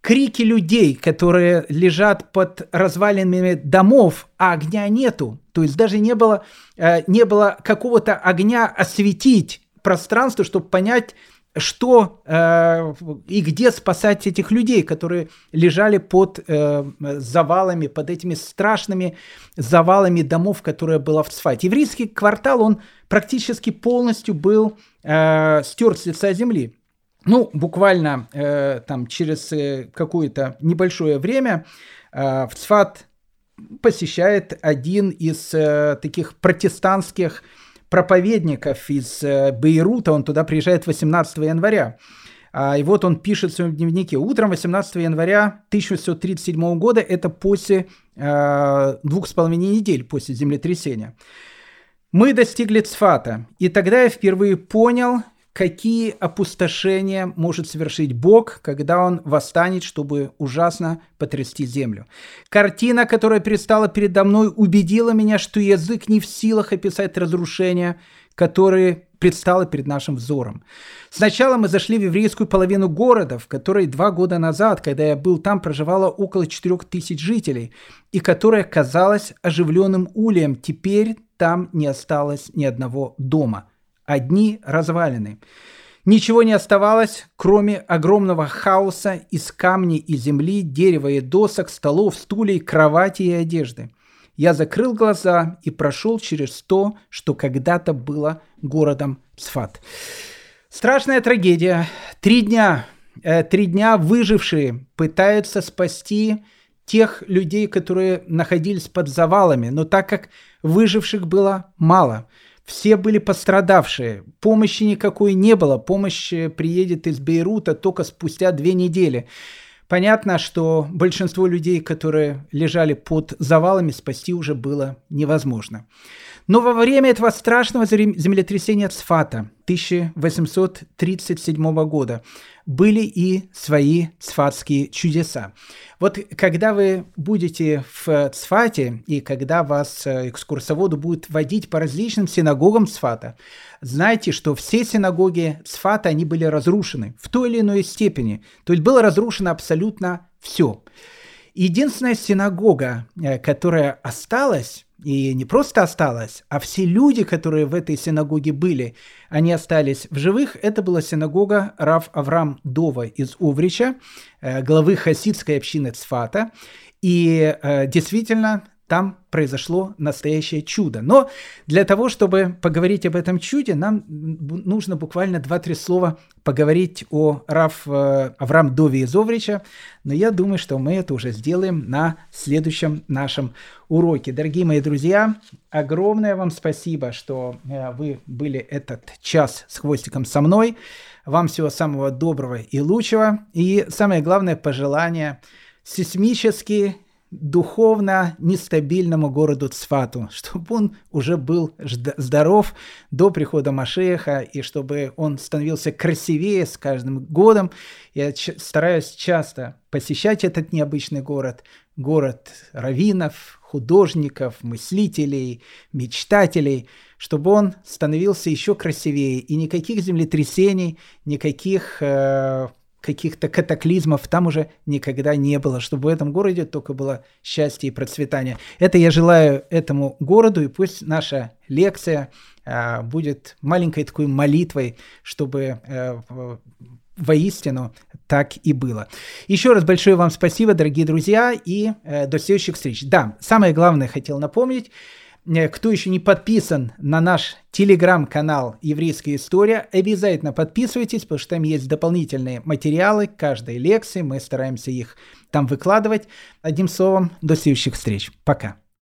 крики людей, которые лежат под развалинами домов, а огня нету. То есть даже не было, э, не было какого-то огня осветить пространство, чтобы понять, что э, и где спасать этих людей, которые лежали под э, завалами, под этими страшными завалами домов, которые было в Цфате. Еврейский квартал, он практически полностью был э, стерт с лица земли. Ну, буквально э, там через э, какое-то небольшое время э, в Цфат посещает один из э, таких протестантских проповедников из э, Бейрута, он туда приезжает 18 января. А, и вот он пишет в своем дневнике. Утром 18 января 1637 года, это после э, двух с половиной недель после землетрясения, мы достигли Цфата, и тогда я впервые понял, какие опустошения может совершить Бог, когда Он восстанет, чтобы ужасно потрясти землю. Картина, которая предстала передо мной, убедила меня, что язык не в силах описать разрушения, которые предстало перед нашим взором. Сначала мы зашли в еврейскую половину города, в которой два года назад, когда я был там, проживало около четырех тысяч жителей, и которая казалась оживленным улем. Теперь там не осталось ни одного дома – одни развалины. Ничего не оставалось, кроме огромного хаоса из камней и земли, дерева и досок, столов, стульей, кровати и одежды. Я закрыл глаза и прошел через то, что когда-то было городом Сфат. Страшная трагедия. Три дня, э, три дня выжившие пытаются спасти тех людей, которые находились под завалами, но так как выживших было мало – все были пострадавшие. Помощи никакой не было. Помощь э, приедет из Бейрута только спустя две недели. Понятно, что большинство людей, которые лежали под завалами, спасти уже было невозможно. Но во время этого страшного землетрясения Цфата 1837 года были и свои цфатские чудеса. Вот когда вы будете в Цфате, и когда вас э, экскурсоводу будет водить по различным синагогам Цфата, знайте, что все синагоги Цфата, они были разрушены в той или иной степени. То есть было разрушено абсолютно все. Единственная синагога, э, которая осталась, и не просто осталась, а все люди, которые в этой синагоге были, они остались в живых. Это была синагога Рав Авраам Дова из Уврича, э, главы хасидской общины Цфата. И э, действительно, там произошло настоящее чудо. Но для того, чтобы поговорить об этом чуде, нам нужно буквально 2-3 слова поговорить о Раф э, Авраам Дове из Оврича. Но я думаю, что мы это уже сделаем на следующем нашем уроке. Дорогие мои друзья, огромное вам спасибо, что э, вы были этот час с хвостиком со мной. Вам всего самого доброго и лучшего. И самое главное пожелание сейсмически духовно нестабильному городу Цфату, [laughs] чтобы он уже был здоров до прихода Машеха, и чтобы он становился красивее с каждым годом. Я стараюсь часто посещать этот необычный город, город раввинов, художников, мыслителей, мечтателей, чтобы он становился еще красивее, и никаких землетрясений, никаких э, каких-то катаклизмов там уже никогда не было, чтобы в этом городе только было счастье и процветание. Это я желаю этому городу, и пусть наша лекция э, будет маленькой такой молитвой, чтобы э, воистину так и было. Еще раз большое вам спасибо, дорогие друзья, и э, до следующих встреч. Да, самое главное хотел напомнить, кто еще не подписан на наш телеграм-канал «Еврейская история», обязательно подписывайтесь, потому что там есть дополнительные материалы каждой лекции. Мы стараемся их там выкладывать. Одним словом, до следующих встреч. Пока.